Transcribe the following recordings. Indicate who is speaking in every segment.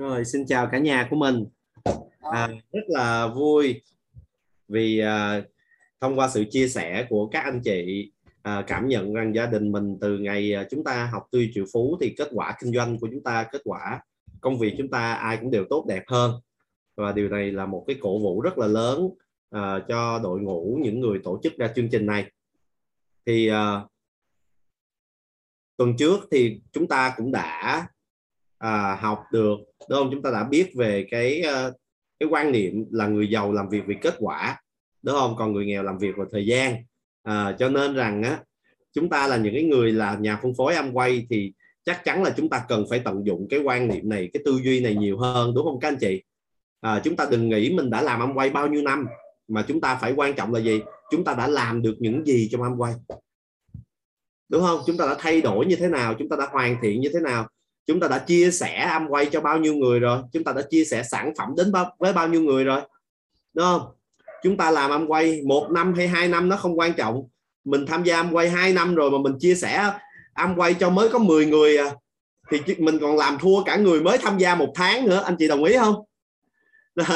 Speaker 1: Rồi, xin chào cả nhà của mình. À, rất là vui vì à, thông qua sự chia sẻ của các anh chị à, cảm nhận rằng gia đình mình từ ngày à, chúng ta học tư triệu phú thì kết quả kinh doanh của chúng ta, kết quả công việc chúng ta ai cũng đều tốt đẹp hơn và điều này là một cái cổ vũ rất là lớn à, cho đội ngũ những người tổ chức ra chương trình này. Thì à, tuần trước thì chúng ta cũng đã à, học được đúng không? Chúng ta đã biết về cái ờ, cái quan niệm là người giàu làm việc vì kết quả đúng không? Còn người nghèo làm việc vào thời gian. À, cho nên rằng á chúng ta là những cái người là nhà phân phối âm quay thì chắc chắn là chúng ta cần phải tận dụng cái quan niệm này cái tư duy này nhiều hơn đúng không các anh chị? À, chúng ta đừng nghĩ mình đã làm âm quay bao nhiêu năm mà chúng ta phải quan trọng là gì? Chúng ta đã làm được những gì trong âm quay. Đúng không? Chúng ta đã thay đổi như thế nào? Chúng ta đã hoàn thiện như thế nào? Chúng ta đã chia sẻ âm quay cho bao nhiêu người rồi? Chúng ta đã chia sẻ sản phẩm đến bao, với bao nhiêu người rồi? Đúng không? Chúng ta làm âm quay một năm hay hai năm nó không quan trọng. Mình tham gia âm quay hai năm rồi mà mình chia sẻ âm quay cho mới có 10 người à, thì mình còn làm thua cả người mới tham gia một tháng nữa. Anh chị đồng ý không?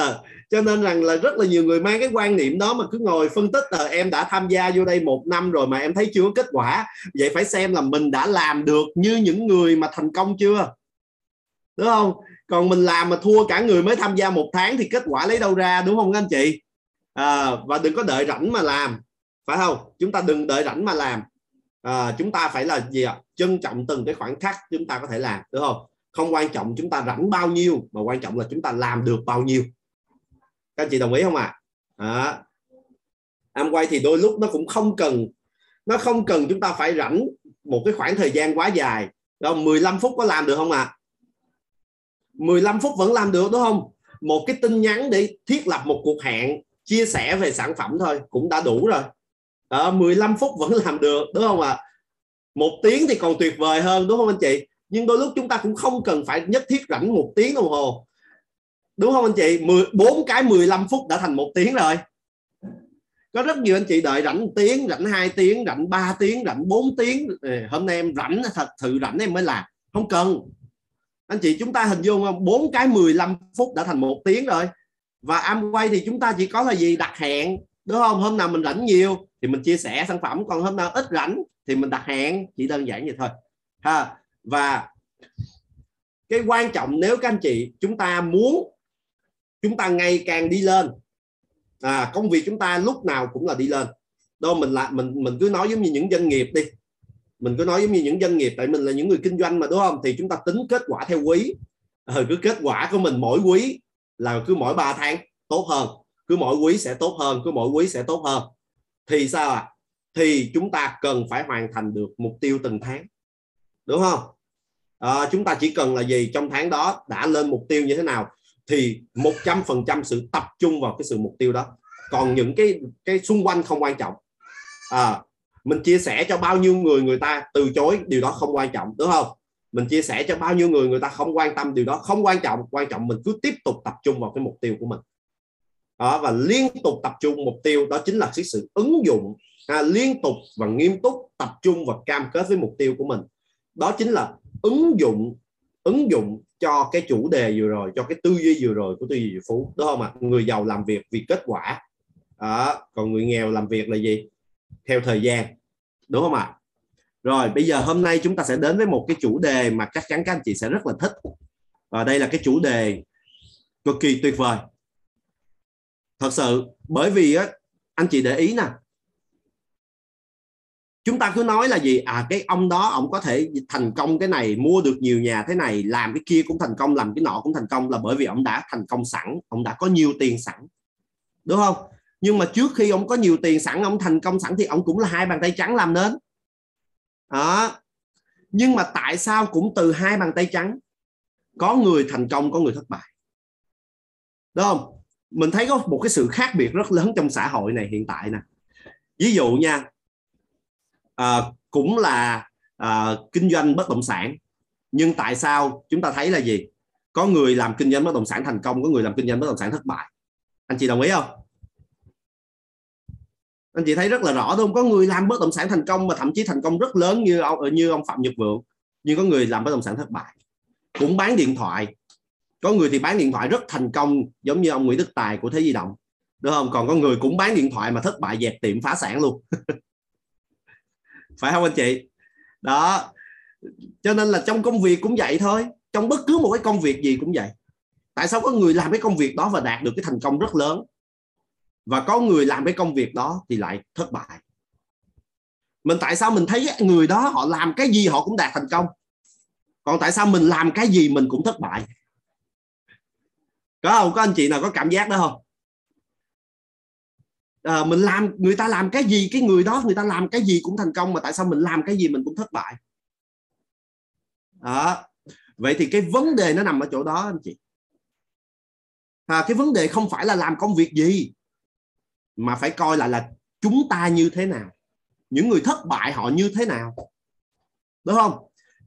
Speaker 1: cho nên rằng là rất là nhiều người mang cái quan niệm đó mà cứ ngồi phân tích là em đã tham gia vô đây một năm rồi mà em thấy chưa có kết quả. Vậy phải xem là mình đã làm được như những người mà thành công chưa? Đúng không? Còn mình làm mà thua cả người mới tham gia một tháng thì kết quả lấy đâu ra đúng không anh chị? À, và đừng có đợi rảnh mà làm phải không? Chúng ta đừng đợi rảnh mà làm. À, chúng ta phải là gì ạ? Trân trọng từng cái khoảng khắc chúng ta có thể làm đúng không? Không quan trọng chúng ta rảnh bao nhiêu mà quan trọng là chúng ta làm được bao nhiêu các anh chị đồng ý không ạ à? à, quay thì đôi lúc nó cũng không cần nó không cần chúng ta phải rảnh một cái khoảng thời gian quá dài đâu 15 phút có làm được không ạ à? 15 phút vẫn làm được đúng không một cái tin nhắn để thiết lập một cuộc hẹn chia sẻ về sản phẩm thôi cũng đã đủ rồi à, 15 phút vẫn làm được đúng không ạ à? một tiếng thì còn tuyệt vời hơn đúng không anh chị nhưng đôi lúc chúng ta cũng không cần phải nhất thiết rảnh một tiếng đồng hồ đúng không anh chị? 10, 4 cái 15 phút đã thành một tiếng rồi. Có rất nhiều anh chị đợi rảnh một tiếng rảnh 2 tiếng rảnh 3 tiếng rảnh 4 tiếng. Hôm nay em rảnh thật sự rảnh em mới làm. Không cần. Anh chị chúng ta hình dung không? Bốn cái 15 phút đã thành một tiếng rồi. Và am quay thì chúng ta chỉ có là gì? Đặt hẹn. Đúng không? Hôm nào mình rảnh nhiều thì mình chia sẻ sản phẩm còn hôm nào ít rảnh thì mình đặt hẹn. Chỉ đơn giản vậy thôi. Ha. Và cái quan trọng nếu các anh chị chúng ta muốn chúng ta ngày càng đi lên. À, công việc chúng ta lúc nào cũng là đi lên. Đó mình lại mình mình cứ nói giống như những doanh nghiệp đi. Mình cứ nói giống như những doanh nghiệp tại mình là những người kinh doanh mà đúng không? Thì chúng ta tính kết quả theo quý. À, cứ kết quả của mình mỗi quý là cứ mỗi 3 tháng tốt hơn. Cứ mỗi quý sẽ tốt hơn cứ mỗi quý sẽ tốt hơn. Thì sao ạ? À? thì chúng ta cần phải hoàn thành được mục tiêu từng tháng. Đúng không? À, chúng ta chỉ cần là gì? Trong tháng đó đã lên mục tiêu như thế nào? Thì 100% sự tập trung vào cái sự mục tiêu đó. Còn những cái cái xung quanh không quan trọng. À, mình chia sẻ cho bao nhiêu người người ta từ chối điều đó không quan trọng đúng không? Mình chia sẻ cho bao nhiêu người người ta không quan tâm điều đó không quan trọng. Quan trọng mình cứ tiếp tục tập trung vào cái mục tiêu của mình. Đó, và liên tục tập trung mục tiêu đó chính là cái sự ứng dụng à, liên tục và nghiêm túc tập trung và cam kết với mục tiêu của mình. Đó chính là ứng dụng ứng dụng cho cái chủ đề vừa rồi cho cái tư duy vừa rồi của tư duy phú đúng không ạ? Người giàu làm việc vì kết quả. À, còn người nghèo làm việc là gì? Theo thời gian đúng không ạ? Rồi bây giờ hôm nay chúng ta sẽ đến với một cái chủ đề mà chắc chắn các anh chị sẽ rất là thích. Và đây là cái chủ đề cực kỳ tuyệt vời. Thật sự bởi vì á anh chị để ý nè chúng ta cứ nói là gì? À cái ông đó ông có thể thành công cái này, mua được nhiều nhà thế này, làm cái kia cũng thành công, làm cái nọ cũng thành công là bởi vì ông đã thành công sẵn, ông đã có nhiều tiền sẵn. Đúng không? Nhưng mà trước khi ông có nhiều tiền sẵn, ông thành công sẵn thì ông cũng là hai bàn tay trắng làm nên. Đó. Nhưng mà tại sao cũng từ hai bàn tay trắng? Có người thành công, có người thất bại. Đúng không? Mình thấy có một cái sự khác biệt rất lớn trong xã hội này hiện tại nè. Ví dụ nha à, cũng là à, kinh doanh bất động sản. Nhưng tại sao chúng ta thấy là gì? Có người làm kinh doanh bất động sản thành công có người làm kinh doanh bất động sản thất bại. Anh chị đồng ý không? Anh chị thấy rất là rõ đúng không? Có người làm bất động sản thành công mà thậm chí thành công rất lớn như ông ờ, như ông phạm nhật vượng. Nhưng có người làm bất động sản thất bại. Cũng bán điện thoại. Có người thì bán điện thoại rất thành công giống như ông Nguyễn Đức Tài của Thế Di Động. Đúng không? Còn có người cũng bán điện thoại mà thất bại dẹp tiệm phá sản luôn. phải không anh chị? Đó. Cho nên là trong công việc cũng vậy thôi. Trong bất cứ một cái công việc gì cũng vậy. Tại sao có người làm cái công việc đó và đạt được cái thành công rất lớn? Và có người làm cái công việc đó thì lại thất bại. Mình tại sao mình thấy người đó họ làm cái gì họ cũng đạt thành công? Còn tại sao mình làm cái gì mình cũng thất bại? Có không? Có anh chị nào có cảm giác đó không? À, mình làm người ta làm cái gì cái người đó người ta làm cái gì cũng thành công mà tại sao mình làm cái gì mình cũng thất bại? Đó. Vậy thì cái vấn đề nó nằm ở chỗ đó anh chị. À, cái vấn đề không phải là làm công việc gì mà phải coi lại là chúng ta như thế nào những người thất bại họ như thế nào. Đúng không?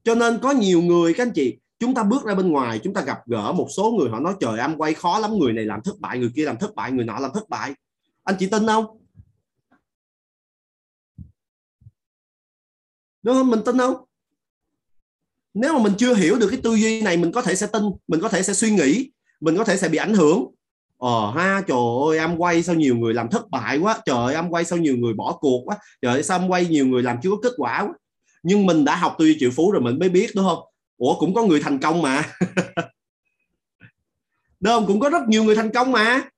Speaker 1: Cho nên có nhiều người các anh chị chúng ta bước ra bên ngoài chúng ta gặp gỡ một số người họ nói trời em quay khó lắm người này làm thất bại người kia làm thất bại người nọ làm thất bại anh chị tin không? Đúng không? Mình tin không? Nếu mà mình chưa hiểu được cái tư duy này, mình có thể sẽ tin, mình có thể sẽ suy nghĩ, mình có thể sẽ bị ảnh hưởng. Ờ ha, trời ơi, em quay sao nhiều người làm thất bại quá. Trời em quay sao nhiều người bỏ cuộc quá. Trời sao em quay nhiều người làm chưa có kết quả quá. Nhưng mình đã học tư duy triệu phú rồi, mình mới biết, đúng không? Ủa, cũng có người thành công mà. Đúng không? Cũng có rất nhiều người thành công mà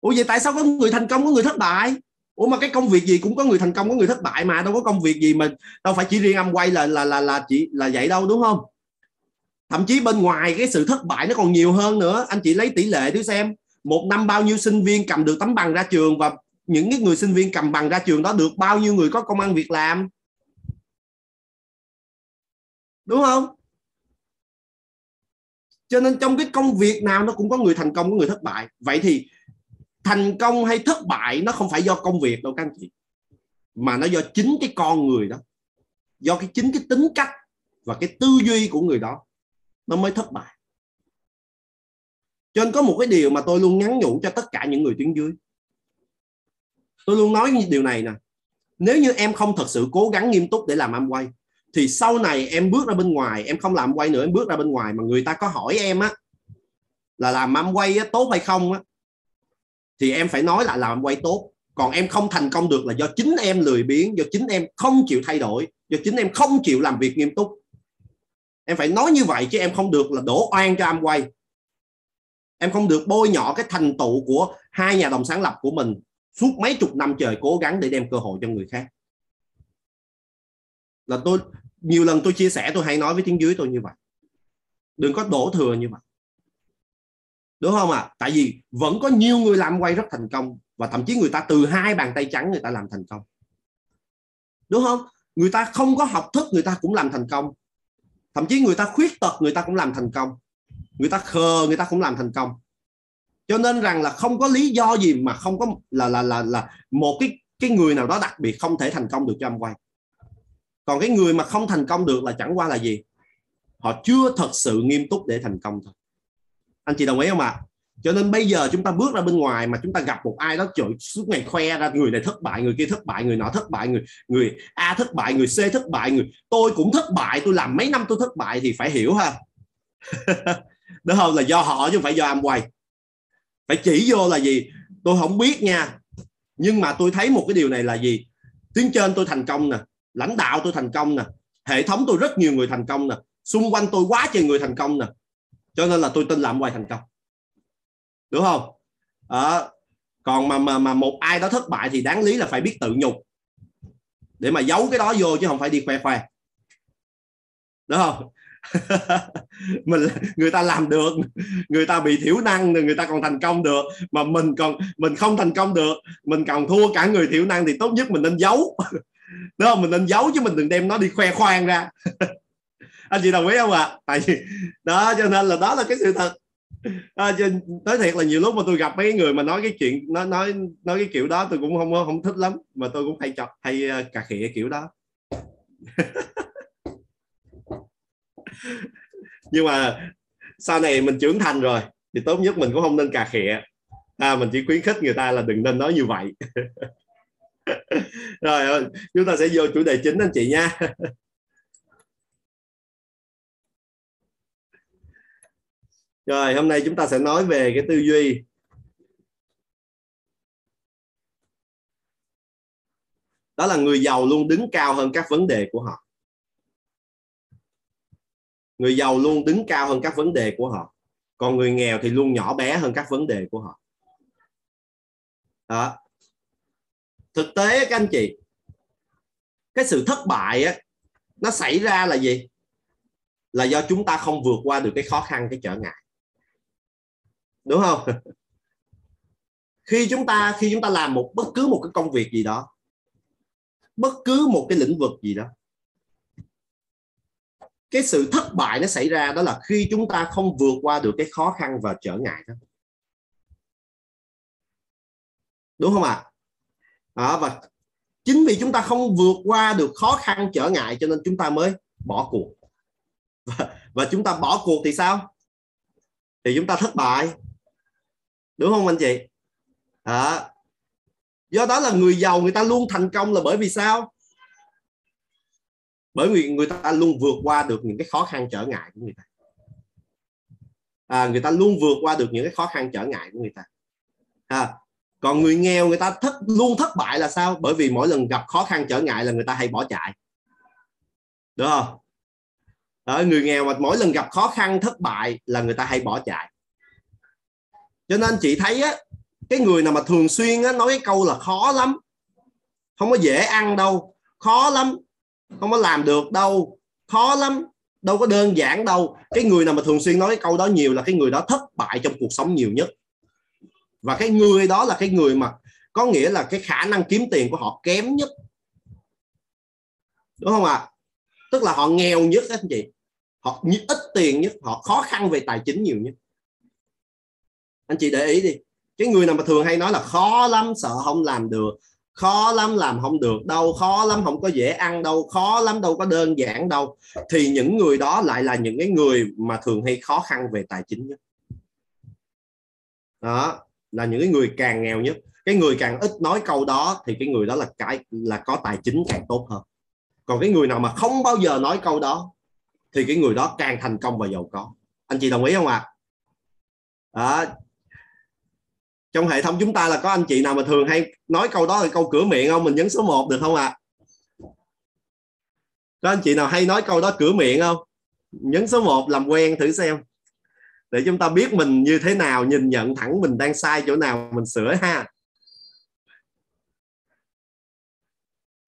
Speaker 1: ủa, vậy tại sao có người thành công, có người thất bại? Ủa, mà cái công việc gì cũng có người thành công, có người thất bại mà, đâu có công việc gì mà đâu phải chỉ riêng âm quay là là là là chỉ là vậy đâu, đúng không? Thậm chí bên ngoài cái sự thất bại nó còn nhiều hơn nữa. Anh chị lấy tỷ lệ thử xem. Một năm bao nhiêu sinh viên cầm được tấm bằng ra trường và những cái người sinh viên cầm bằng ra trường đó được bao nhiêu người có công ăn việc làm? Đúng không? Cho nên trong cái công việc nào nó cũng có người thành công, có người thất bại. Vậy thì thành công hay thất bại nó không phải do công việc đâu các anh chị mà nó do chính cái con người đó do cái chính cái tính cách và cái tư duy của người đó nó mới thất bại. Cho nên có một cái điều mà tôi luôn nhắn nhủ cho tất cả những người tuyến dưới. Tôi luôn nói điều này nè. Nếu như em không thật sự cố gắng nghiêm túc để làm âm quay thì sau này em bước ra bên ngoài em không làm quay nữa em bước ra bên ngoài mà người ta có hỏi em á là làm âm quay á, tốt hay không á thì em phải nói lại làm quay tốt. Còn em không thành công được là do chính em lười biếng, do chính em không chịu thay đổi, do chính em không chịu làm việc nghiêm túc. Em phải nói như vậy chứ em không được là đổ oan cho em quay. Em không được bôi nhọ cái thành tựu của hai nhà đồng sáng lập của mình suốt mấy chục năm trời cố gắng để đem cơ hội cho người khác. Là tôi, nhiều lần tôi chia sẻ tôi hay nói với tiếng dưới tôi như vậy. Đừng có đổ thừa như vậy đúng không ạ? À? tại vì vẫn có nhiều người làm quay rất thành công và thậm chí người ta từ hai bàn tay trắng người ta làm thành công. Đúng không? Người ta không có học thức, người ta cũng làm thành công. Thậm chí người ta khuyết tật, người ta cũng làm thành công. Người ta khờ, người ta cũng làm thành công. Cho nên rằng là không có lý do gì mà không có là là là là một cái cái người nào đó đặc biệt không thể thành công được cho âm quay. Còn cái người mà không thành công được là chẳng qua là gì? Họ chưa thật sự nghiêm túc để thành công thôi anh chị đồng ý không ạ? À? cho nên bây giờ chúng ta bước ra bên ngoài mà chúng ta gặp một ai đó chửi suốt ngày khoe ra người này thất bại, người kia thất bại, người nọ thất bại, người người a thất bại, người c thất bại, người tôi cũng thất bại, tôi làm mấy năm tôi thất bại thì phải hiểu ha. Đó không là do họ chứ không phải do am quay. Phải chỉ vô là gì? Tôi không biết nha. Nhưng mà tôi thấy một cái điều này là gì? Tuyến trên tôi thành công nè, lãnh đạo tôi thành công nè, hệ thống tôi rất nhiều người thành công nè, xung quanh tôi quá trời người thành công nè cho nên là tôi tin làm quay thành công. Đúng không? À, còn mà mà mà một ai đó thất bại thì đáng lý là phải biết tự nhục. Để mà giấu cái đó vô chứ không phải đi khoe khoe đúng không? Mình người ta làm được. Người ta bị thiểu năng người ta còn thành công được. Mà mình còn mình không thành công được mình còn thua cả người thiểu năng thì tốt nhất mình nên giấu. Đúng không? Mình nên giấu chứ mình đừng đem nó đi khoe khoang ra. anh chị đồng ý không ạ? À? tại vì đó cho nên là đó là cái sự thật. À, nói thiệt là nhiều lúc mà tôi gặp mấy người mà nói cái chuyện nói nói nói cái kiểu đó tôi cũng không không thích lắm mà tôi cũng hay chọc hay à, cà khịa kiểu đó. Nhưng mà sau này mình trưởng thành rồi thì tốt nhất mình cũng không nên cà khịa. À, mình chỉ khuyến khích người ta là đừng nên nói như vậy. Rồi ờ, chúng ta sẽ vô chủ đề chính anh chị nha. rồi, hôm nay chúng ta sẽ nói về cái tư duy. Đó là người giàu luôn đứng cao hơn các vấn đề của họ. Người giàu luôn đứng cao hơn các vấn đề của họ. Còn người nghèo thì luôn nhỏ bé hơn các vấn đề của họ. Đó. Thực tế các anh chị, cái sự thất bại á, nó xảy ra là gì? Là do chúng ta không vượt qua được cái khó khăn, cái trở ngại đúng không? Khi chúng ta khi chúng ta làm một bất cứ một cái công việc gì đó bất cứ một cái lĩnh vực gì đó cái sự thất bại nó xảy ra đó là khi chúng ta không vượt qua được cái khó khăn và trở ngại đó. Đúng không ạ? À? à, và chính vì chúng ta không vượt qua được khó khăn trở ngại cho nên chúng ta mới bỏ cuộc. Và, và chúng ta bỏ cuộc thì sao? Thì chúng ta thất bại đúng không anh chị? À, do đó là người giàu người ta luôn thành công là bởi vì sao? Bởi vì người ta luôn vượt qua được những cái khó khăn trở ngại của người ta. À, người ta luôn vượt qua được những cái khó khăn trở ngại của người ta. À, còn người nghèo người ta thất luôn thất bại là sao? Bởi vì mỗi lần gặp khó khăn trở ngại là người ta hay bỏ chạy. Đúng không? Đó, người nghèo mà mỗi lần gặp khó khăn thất bại là người ta hay bỏ chạy cho nên chị thấy á cái người nào mà thường xuyên á, nói cái câu là khó lắm không có dễ ăn đâu khó lắm không có làm được đâu khó lắm đâu có đơn giản đâu. Cái người nào mà thường xuyên nói cái câu đó nhiều là cái người đó thất bại trong cuộc sống nhiều nhất. Và cái người đó là cái người mà có nghĩa là cái khả năng kiếm tiền của họ kém nhất. Đúng không ạ? À? tức là họ nghèo nhất anh chị. Họ ít tiền nhất họ khó khăn về tài chính nhiều nhất anh chị để ý đi. Cái người nào mà thường hay nói là khó lắm sợ không làm được, khó lắm làm không được, đâu khó lắm không có dễ ăn đâu, khó lắm đâu có đơn giản đâu, thì những người đó lại là những cái người mà thường hay khó khăn về tài chính nhất. Đó, là những cái người càng nghèo nhất. Cái người càng ít nói câu đó thì cái người đó là cái, là có tài chính càng tốt hơn. Còn cái người nào mà không bao giờ nói câu đó thì cái người đó càng thành công và giàu có. Anh chị đồng ý không ạ? À? đó trong hệ thống chúng ta là có anh chị nào mà thường hay nói câu đó là câu cửa miệng không? Mình nhấn số 1 được không ạ? À? có anh chị nào hay nói câu đó cửa miệng không? Nhấn số 1 làm quen thử xem. Để chúng ta biết mình như thế nào, nhìn nhận thẳng mình đang sai chỗ nào, mình sửa ha.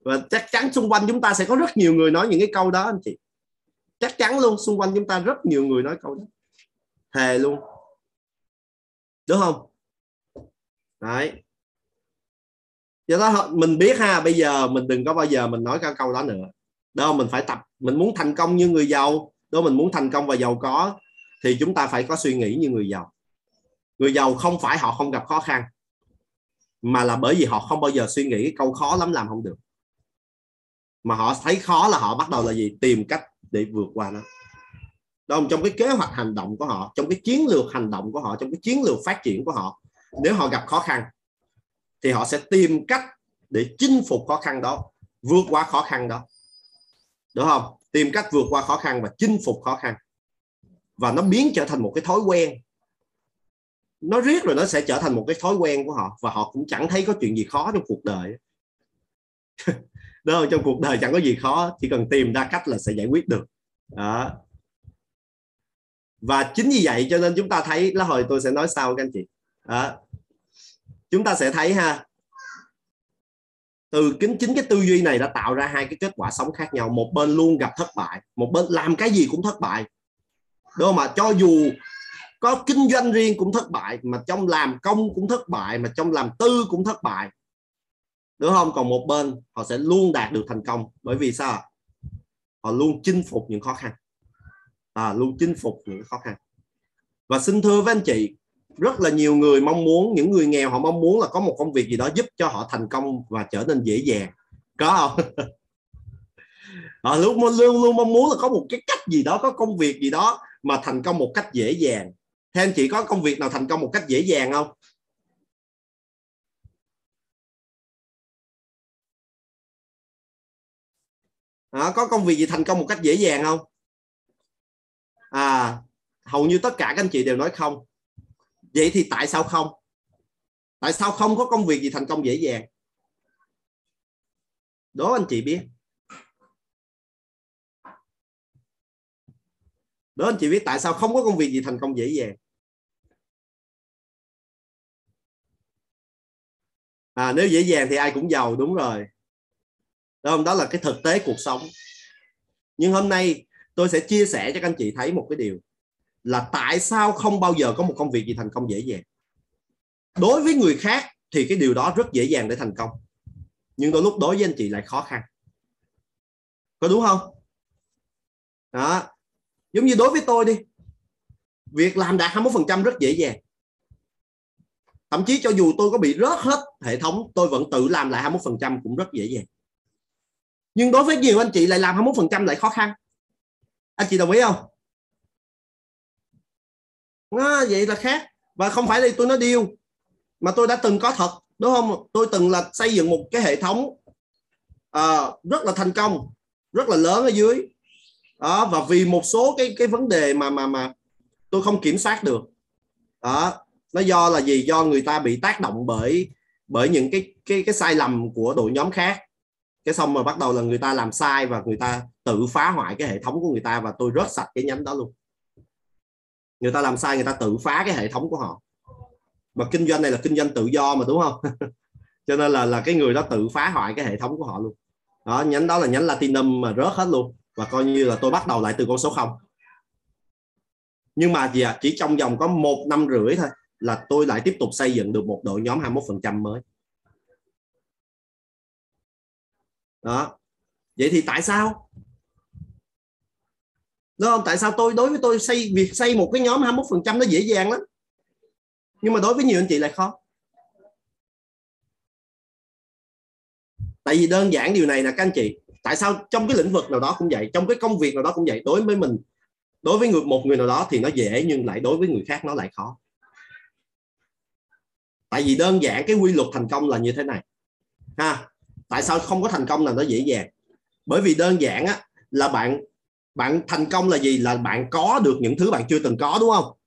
Speaker 1: Và chắc chắn xung quanh chúng ta sẽ có rất nhiều người nói những cái câu đó anh chị. Chắc chắn luôn, xung quanh chúng ta rất nhiều người nói câu đó. Thề luôn. Đúng không? Đấy. Do đó mình biết ha, bây giờ mình đừng có bao giờ mình nói cái câu đó nữa. Đâu, mình phải tập, mình muốn thành công như người giàu. Đâu, mình muốn thành công và giàu có, thì chúng ta phải có suy nghĩ như người giàu. Người giàu không phải họ không gặp khó khăn, mà là bởi vì họ không bao giờ suy nghĩ cái câu khó lắm làm không được. Mà họ thấy khó là họ bắt đầu là gì? Tìm cách để vượt qua nó. Đó trong cái kế hoạch hành động của họ, trong cái chiến lược hành động của họ, trong cái chiến lược phát triển của họ nếu họ gặp khó khăn, thì họ sẽ tìm cách để chinh phục khó khăn đó, vượt qua khó khăn đó. Đúng không? Tìm cách vượt qua khó khăn và chinh phục khó khăn. Và nó biến trở thành một cái thói quen. Nó riết rồi nó sẽ trở thành một cái thói quen của họ, và họ cũng chẳng thấy có chuyện gì khó trong cuộc đời. Đó trong cuộc đời chẳng có gì khó, chỉ cần tìm ra cách là sẽ giải quyết được. Đó. Và chính vì vậy cho nên chúng ta thấy, lá hồi, tôi sẽ nói sau các anh chị à, chúng ta sẽ thấy ha từ chính chính cái tư duy này đã tạo ra hai cái kết quả sống khác nhau. Một bên luôn gặp thất bại một bên làm cái gì cũng thất bại. Đâu mà cho dù có kinh doanh riêng cũng thất bại mà trong làm công cũng thất bại mà trong làm tư cũng thất bại. Đúng không? Còn một bên họ sẽ luôn đạt được thành công. Bởi vì sao họ luôn chinh phục những khó khăn. À, luôn chinh phục những khó khăn. Và xin thưa với anh chị rất là nhiều người mong muốn những người nghèo họ mong muốn là có một công việc gì đó giúp cho họ thành công và trở nên dễ dàng. Có không? Họ luôn luôn luôn mong muốn là có một cái cách gì đó có công việc gì đó mà thành công một cách dễ dàng. Theo anh chị có công việc nào thành công một cách dễ dàng không? À, có công việc gì thành công một cách dễ dàng không? À hầu như tất cả các anh chị đều nói không vậy thì tại sao không? Tại sao không có công việc gì thành công dễ dàng? Đó anh chị biết. Đó anh chị biết tại sao không có công việc gì thành công dễ dàng? À nếu dễ dàng thì ai cũng giàu, đúng rồi. Đó không? Đó là cái thực tế cuộc sống. Nhưng hôm nay tôi sẽ chia sẻ cho các anh chị thấy một cái điều là tại sao không bao giờ có một công việc gì thành công dễ dàng? Đối với người khác thì cái điều đó rất dễ dàng để thành công. Nhưng đôi lúc đối với anh chị lại khó khăn. Có đúng không? Đó. Giống như đối với tôi đi. Việc làm đạt 21% rất dễ dàng. Thậm chí cho dù tôi có bị rớt hết hệ thống, tôi vẫn tự làm lại 21% cũng rất dễ dàng. Nhưng đối với nhiều anh chị lại làm 21% lại khó khăn. Anh chị đồng ý không? À, vậy là khác. Và không phải là tôi nói điêu mà tôi đã từng có thật đúng không? Tôi từng là xây dựng một cái hệ thống uh, rất là thành công rất là lớn ở dưới. Đó và vì một số cái cái vấn đề mà mà mà tôi không kiểm soát được. Đó nó do là gì? Do người ta bị tác động bởi bởi những cái cái cái sai lầm của đội nhóm khác. Cái xong mà bắt đầu là người ta làm sai và người ta tự phá hoại cái hệ thống của người ta và tôi rớt sạch cái nhánh đó luôn người ta làm sai người ta tự phá cái hệ thống của họ. Mà kinh doanh này là kinh doanh tự do mà đúng không? Cho nên là là cái người đó tự phá hoại cái hệ thống của họ luôn. Đó nhánh đó là nhánh latinum mà rớt hết luôn. Và coi như là tôi bắt đầu lại từ con số không. Nhưng mà gì à, chỉ trong vòng có một năm rưỡi thôi là tôi lại tiếp tục xây dựng được một đội nhóm 21% mới. Đó. Vậy thì tại sao? Đúng không? Tại sao tôi, đối với tôi xây, việc xây một cái nhóm 21% nó dễ dàng lắm. Nhưng mà đối với nhiều anh chị lại khó. Tại vì đơn giản điều này là các anh chị. Tại sao trong cái lĩnh vực nào đó cũng vậy, trong cái công việc nào đó cũng vậy, đối với mình, đối với người, một người nào đó thì nó dễ nhưng lại đối với người khác nó lại khó. Tại vì đơn giản cái quy luật thành công là như thế này. Ha, tại sao không có thành công là nó dễ dàng? Bởi vì đơn giản á, là bạn bạn thành công là gì? Là bạn có được những thứ bạn chưa từng có, đúng không?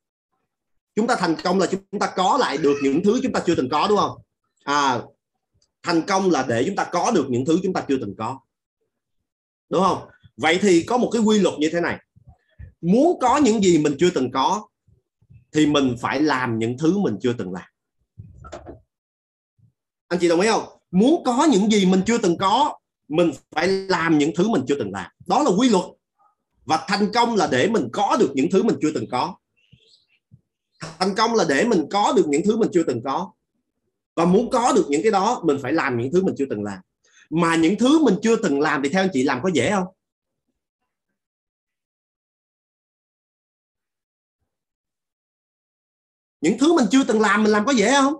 Speaker 1: Chúng ta thành công là chúng ta có lại được những thứ chúng ta chưa từng có, đúng không? À thành công là để chúng ta có được những thứ chúng ta chưa từng có. Đúng không? Vậy thì có một cái quy luật như thế này. Muốn có những gì mình chưa từng có, thì mình phải làm những thứ mình chưa từng làm. Anh chị đồng ý không? Muốn có những gì mình chưa từng có, mình phải làm những thứ mình chưa từng làm. Đó là quy luật và thành công là để mình có được những thứ mình chưa từng có. Thành công là để mình có được những thứ mình chưa từng có. Và muốn có được những cái đó, mình phải làm những thứ mình chưa từng làm. Mà những thứ mình chưa từng làm thì theo anh chị làm có dễ không? Những thứ mình chưa từng làm, mình làm có dễ không?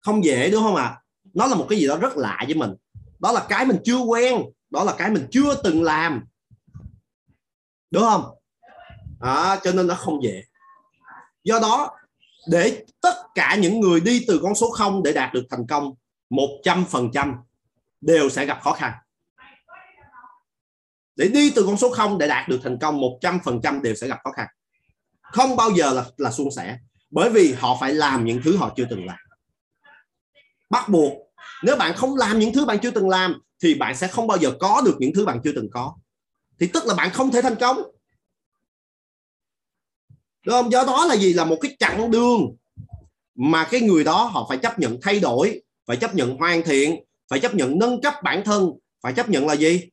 Speaker 1: Không dễ, đúng không ạ? à? Nó là một cái gì đó rất lạ với mình. Đó là cái mình chưa quen đó là cái mình chưa từng làm. Đúng không? À, cho nên nó không dễ. Do đó để tất cả những người đi từ con số 0 để đạt được thành công 100% đều sẽ gặp khó khăn. Để đi từ con số 0 để đạt được thành công 100% đều sẽ gặp khó khăn. Không bao giờ là là suôn sẻ bởi vì họ phải làm những thứ họ chưa từng làm. Bắt buộc nếu bạn không làm những thứ bạn chưa từng làm, thì bạn sẽ không bao giờ có được những thứ bạn chưa từng có. Thì tức là bạn không thể thành công. Đúng không? Do đó là gì? Là một cái chặng đường mà cái người đó họ phải chấp nhận thay đổi, phải chấp nhận hoàn thiện, phải chấp nhận nâng cấp bản thân, phải chấp nhận là gì?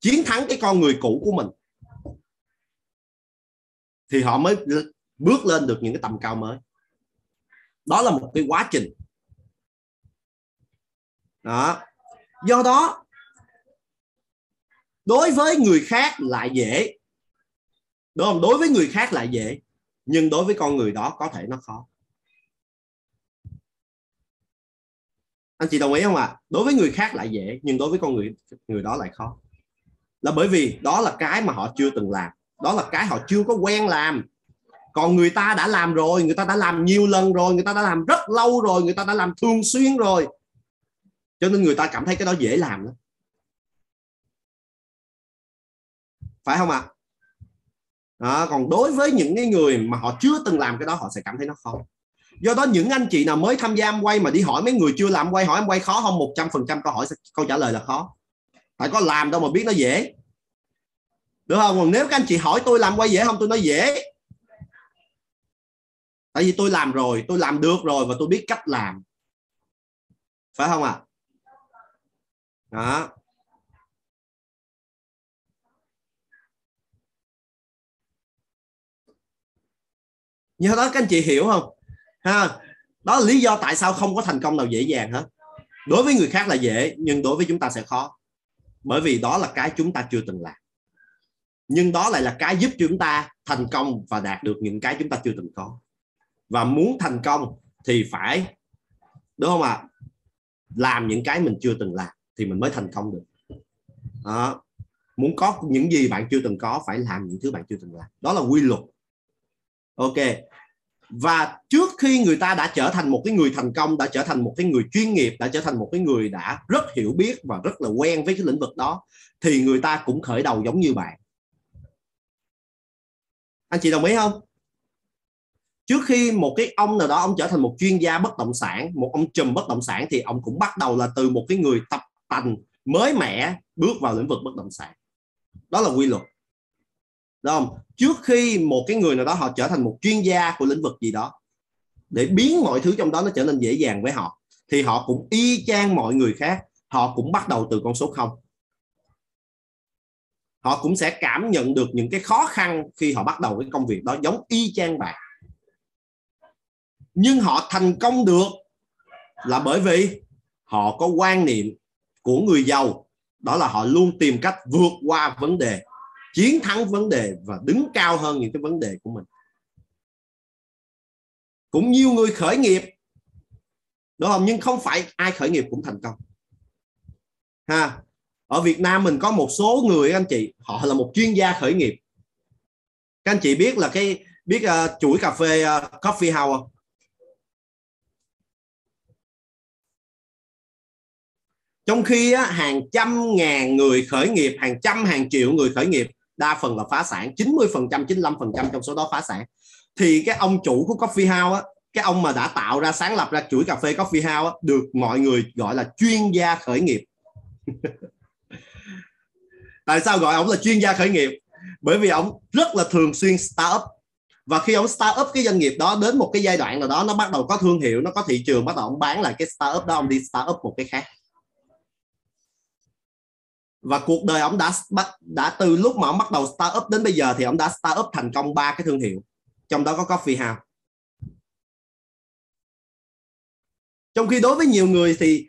Speaker 1: Chiến thắng cái con người cũ của mình. Thì họ mới bước lên được những cái tầm cao mới. Đó là một cái quá trình đó. Do đó, đối với người khác lại dễ. Đúng không? Đối với người khác lại dễ, nhưng đối với con người đó có thể nó khó. Anh chị đồng ý không ạ? À? đối với người khác lại dễ, nhưng đối với con người người đó lại khó. Là bởi vì đó là cái mà họ chưa từng làm. Đó là cái họ chưa có quen làm. Còn người ta đã làm rồi, người ta đã làm nhiều lần rồi, người ta đã làm rất lâu rồi, người ta đã làm thường xuyên rồi cho nên người ta cảm thấy cái đó dễ làm đó phải không ạ? À? đó, còn đối với những cái người mà họ chưa từng làm cái đó họ sẽ cảm thấy nó khó. Do đó những anh chị nào mới tham gia quay mà đi hỏi mấy người chưa làm quay hỏi em quay khó không? Một trăm phần trăm câu hỏi câu trả lời là khó. Phải có làm đâu mà biết nó dễ. Được không? Còn nếu các anh chị hỏi tôi làm quay dễ không tôi nói dễ. Tại vì tôi làm rồi tôi làm được rồi và tôi biết cách làm. Phải không ạ? à? Đó. Như đó, các anh chị hiểu không? Ha? Đó là lý do tại sao không có thành công nào dễ dàng hết. Đối với người khác là dễ, nhưng đối với chúng ta sẽ khó. Bởi vì đó là cái chúng ta chưa từng làm. Nhưng đó lại là cái giúp chúng ta thành công và đạt được những cái chúng ta chưa từng có. Và muốn thành công thì phải, đúng không ạ? Làm những cái mình chưa từng làm thì mình mới thành công được. Đó. muốn có những gì bạn chưa từng có, phải làm những thứ bạn chưa từng làm. Đó là quy luật. Ok. Và trước khi người ta đã trở thành một cái người thành công, đã trở thành một cái người chuyên nghiệp, đã trở thành một cái người đã rất hiểu biết và rất là quen với cái lĩnh vực đó, thì người ta cũng khởi đầu giống như bạn. Anh chị đồng ý không? Trước khi một cái ông nào đó, ông trở thành một chuyên gia bất động sản, một ông trùm bất động sản, thì ông cũng bắt đầu là từ một cái người tập tành, mới mẻ bước vào lĩnh vực bất động sản. Đó là quy luật. Đúng không? Trước khi một cái người nào đó họ trở thành một chuyên gia của lĩnh vực gì đó, để biến mọi thứ trong đó nó trở nên dễ dàng với họ, thì họ cũng y chang mọi người khác, họ cũng bắt đầu từ con số không. Họ cũng sẽ cảm nhận được những cái khó khăn khi họ bắt đầu cái công việc đó giống y chang bạn. Nhưng họ thành công được là bởi vì họ có quan niệm của người giàu. Đó là họ luôn tìm cách vượt qua vấn đề chiến thắng vấn đề và đứng cao hơn những cái vấn đề của mình. Cũng nhiều người khởi nghiệp. Đúng không? Nhưng không phải ai khởi nghiệp cũng thành công. Ha? Ở Việt Nam mình có một số người anh chị họ là một chuyên gia khởi nghiệp. Các anh chị biết là cái biết uh, chuỗi cà phê uh, coffee house không? Trong khi á, hàng trăm ngàn người khởi nghiệp hàng trăm hàng triệu người khởi nghiệp đa phần là phá sản 90 phần trăm 95 phần trăm trong số đó phá sản. Thì cái ông chủ của coffee house á, cái ông mà đã tạo ra sáng lập ra chuỗi cà phê coffee house á, được mọi người gọi là chuyên gia khởi nghiệp. Tại sao gọi ông là chuyên gia khởi nghiệp? Bởi vì ông rất là thường xuyên start up và khi ông start up cái doanh nghiệp đó đến một cái giai đoạn nào đó nó bắt đầu có thương hiệu nó có thị trường bắt đầu ông bán lại cái start up đó ông đi start up một cái khác và cuộc đời ông đã bắt đã từ lúc mà ông bắt đầu start up đến bây giờ thì ông đã start up thành công ba cái thương hiệu. Trong đó có coffee house. Trong khi đối với nhiều người thì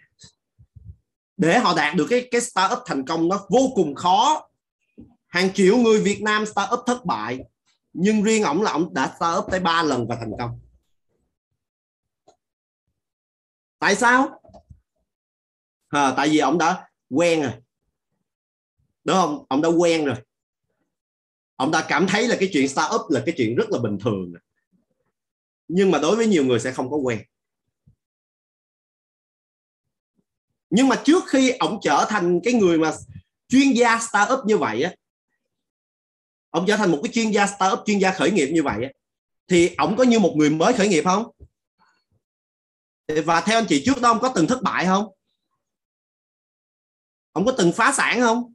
Speaker 1: để họ đạt được cái cái start up thành công nó vô cùng khó. Hàng triệu người Việt Nam start up thất bại nhưng riêng ổng là ổng đã start up tới ba lần và thành công. Tại sao? À, tại vì ổng đã quen rồi đúng không? Ông đã quen rồi. Ông ta cảm thấy là cái chuyện start up là cái chuyện rất là bình thường. Nhưng mà đối với nhiều người sẽ không có quen. Nhưng mà trước khi ông trở thành cái người mà chuyên gia start up như vậy á, ông trở thành một cái chuyên gia start up chuyên gia khởi nghiệp như vậy á, thì ông có như một người mới khởi nghiệp không? Và theo anh chị trước đó ông có từng thất bại không? Ông có từng phá sản không?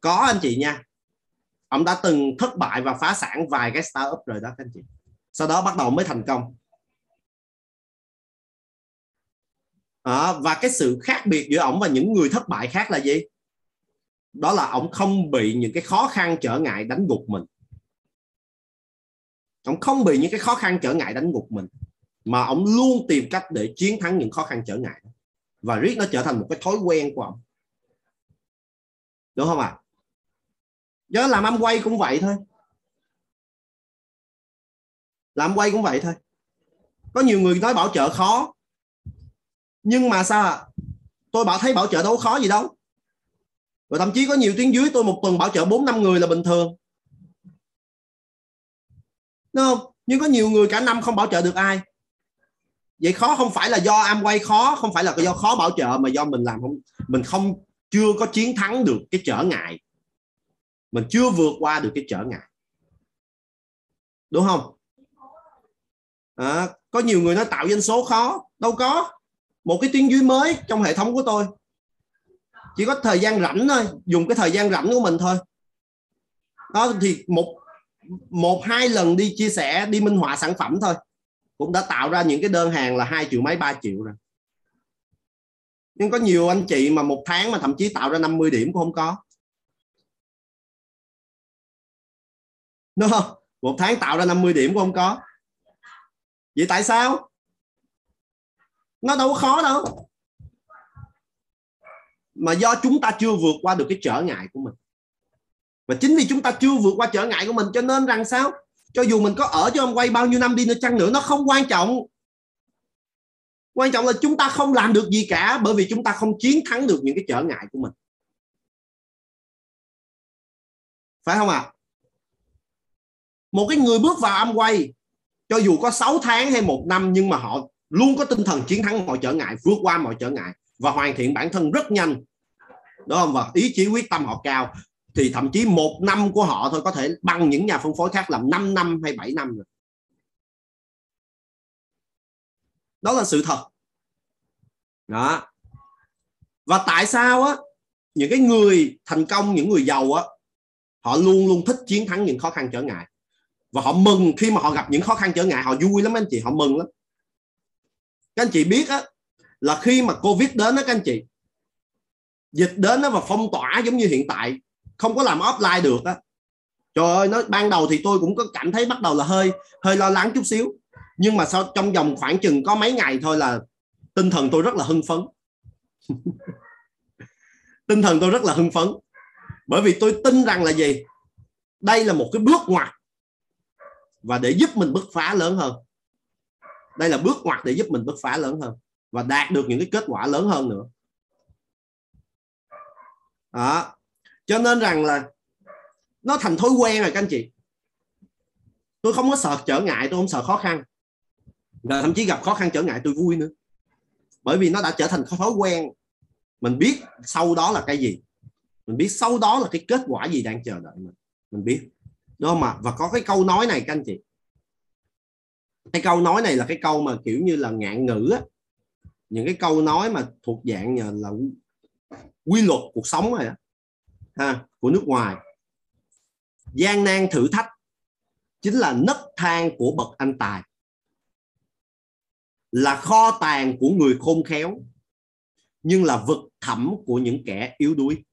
Speaker 1: Có anh chị nha. Ông đã từng thất bại và phá sản vài cái startup rồi đó các anh chị. Sau đó bắt đầu mới thành công. À, và cái sự khác biệt giữa ổng và những người thất bại khác là gì? Đó là ổng không bị những cái khó khăn trở ngại đánh gục mình. Ổng không bị những cái khó khăn trở ngại đánh gục mình mà ổng luôn tìm cách để chiến thắng những khó khăn trở ngại và riết nó trở thành một cái thói quen của ổng. Đúng không ạ? à? Do làm âm quay cũng vậy thôi. Làm quay cũng vậy thôi. Có nhiều người nói bảo trợ khó. Nhưng mà sao à? tôi bảo thấy bảo trợ đâu có khó gì đâu. Và thậm chí có nhiều tuyến dưới tôi một tuần bảo trợ bốn, năm người là bình thường. Đúng không? Nhưng có nhiều người cả năm không bảo trợ được ai. Vậy khó không phải là do am quay khó, không phải là do khó bảo trợ mà do mình làm không, mình không, chưa có chiến thắng được cái trở ngại mình chưa vượt qua được cái trở ngại. Đúng không? À, có nhiều người nói tạo doanh số khó. Đâu có. Một cái tuyến dưới mới trong hệ thống của tôi. Chỉ có thời gian rảnh thôi. Dùng cái thời gian rảnh của mình thôi. Đó thì một một hai lần đi chia sẻ đi minh họa sản phẩm thôi. Cũng đã tạo ra những cái đơn hàng là hai triệu mấy ba triệu rồi. Nhưng có nhiều anh chị mà một tháng mà thậm chí tạo ra 50 điểm cũng không có. Đúng không? Một tháng tạo ra 50 điểm của ông có. Vậy tại sao? Nó đâu có khó đâu. Mà do chúng ta chưa vượt qua được cái trở ngại của mình. Và chính vì chúng ta chưa vượt qua trở ngại của mình cho nên rằng sao? Cho dù mình có ở cho ông quay bao nhiêu năm đi nữa chăng nữa, nó không quan trọng. Quan trọng là chúng ta không làm được gì cả bởi vì chúng ta không chiến thắng được những cái trở ngại của mình. Phải không ạ? à? Một cái người bước vào âm quay, cho dù có 6 tháng hay một năm, nhưng mà họ luôn có tinh thần chiến thắng mọi trở ngại, vượt qua mọi trở ngại và hoàn thiện bản thân rất nhanh. Đúng không? Và ý chí, quyết tâm họ cao. Thì thậm chí một năm của họ thôi có thể bằng những nhà phân phối khác làm 5 năm hay 7 năm rồi. Đó là sự thật. Đó. Và tại sao á, những cái người thành công, những người giàu á, họ luôn luôn thích chiến thắng những khó khăn trở ngại? Và họ mừng khi mà họ gặp những khó khăn trở ngại, họ vui lắm anh chị, họ mừng lắm. Các anh chị biết á, là khi mà covid đến đó các anh chị, dịch đến đó và phong tỏa giống như hiện tại, không có làm offline được á. Trời ơi nó ban đầu thì tôi cũng có cảm thấy bắt đầu là hơi hơi lo lắng chút xíu. Nhưng mà sau, trong vòng khoảng chừng có mấy ngày thôi là tinh thần tôi rất là hưng phấn. Tinh thần tôi rất là hưng phấn. Bởi vì tôi tin rằng là gì? Đây là một cái bước ngoặt và để giúp mình bứt phá lớn hơn. Đây là bước ngoặt để giúp mình bứt phá lớn hơn. Và đạt được những cái kết quả lớn hơn nữa. Đó. Cho nên rằng là nó thành thói quen rồi các anh chị. Tôi không có sợ trở ngại, tôi không sợ khó khăn. Và thậm chí gặp khó khăn trở ngại tôi vui nữa. Bởi vì nó đã trở thành thói quen. Mình biết sau đó là cái gì. Mình biết sau đó là cái kết quả gì đang chờ đợi mình. Mình biết đúng không mà, và có cái câu nói này các anh chị. Cái câu nói này là cái câu mà kiểu như là ngạn ngữ á. Những cái câu nói mà thuộc dạng là quy luật cuộc sống này ha, của nước ngoài. Gian nan thử thách chính là nấc thang của bậc anh tài. Là kho tàng của người khôn khéo, nhưng là vực thẳm của những kẻ yếu đuối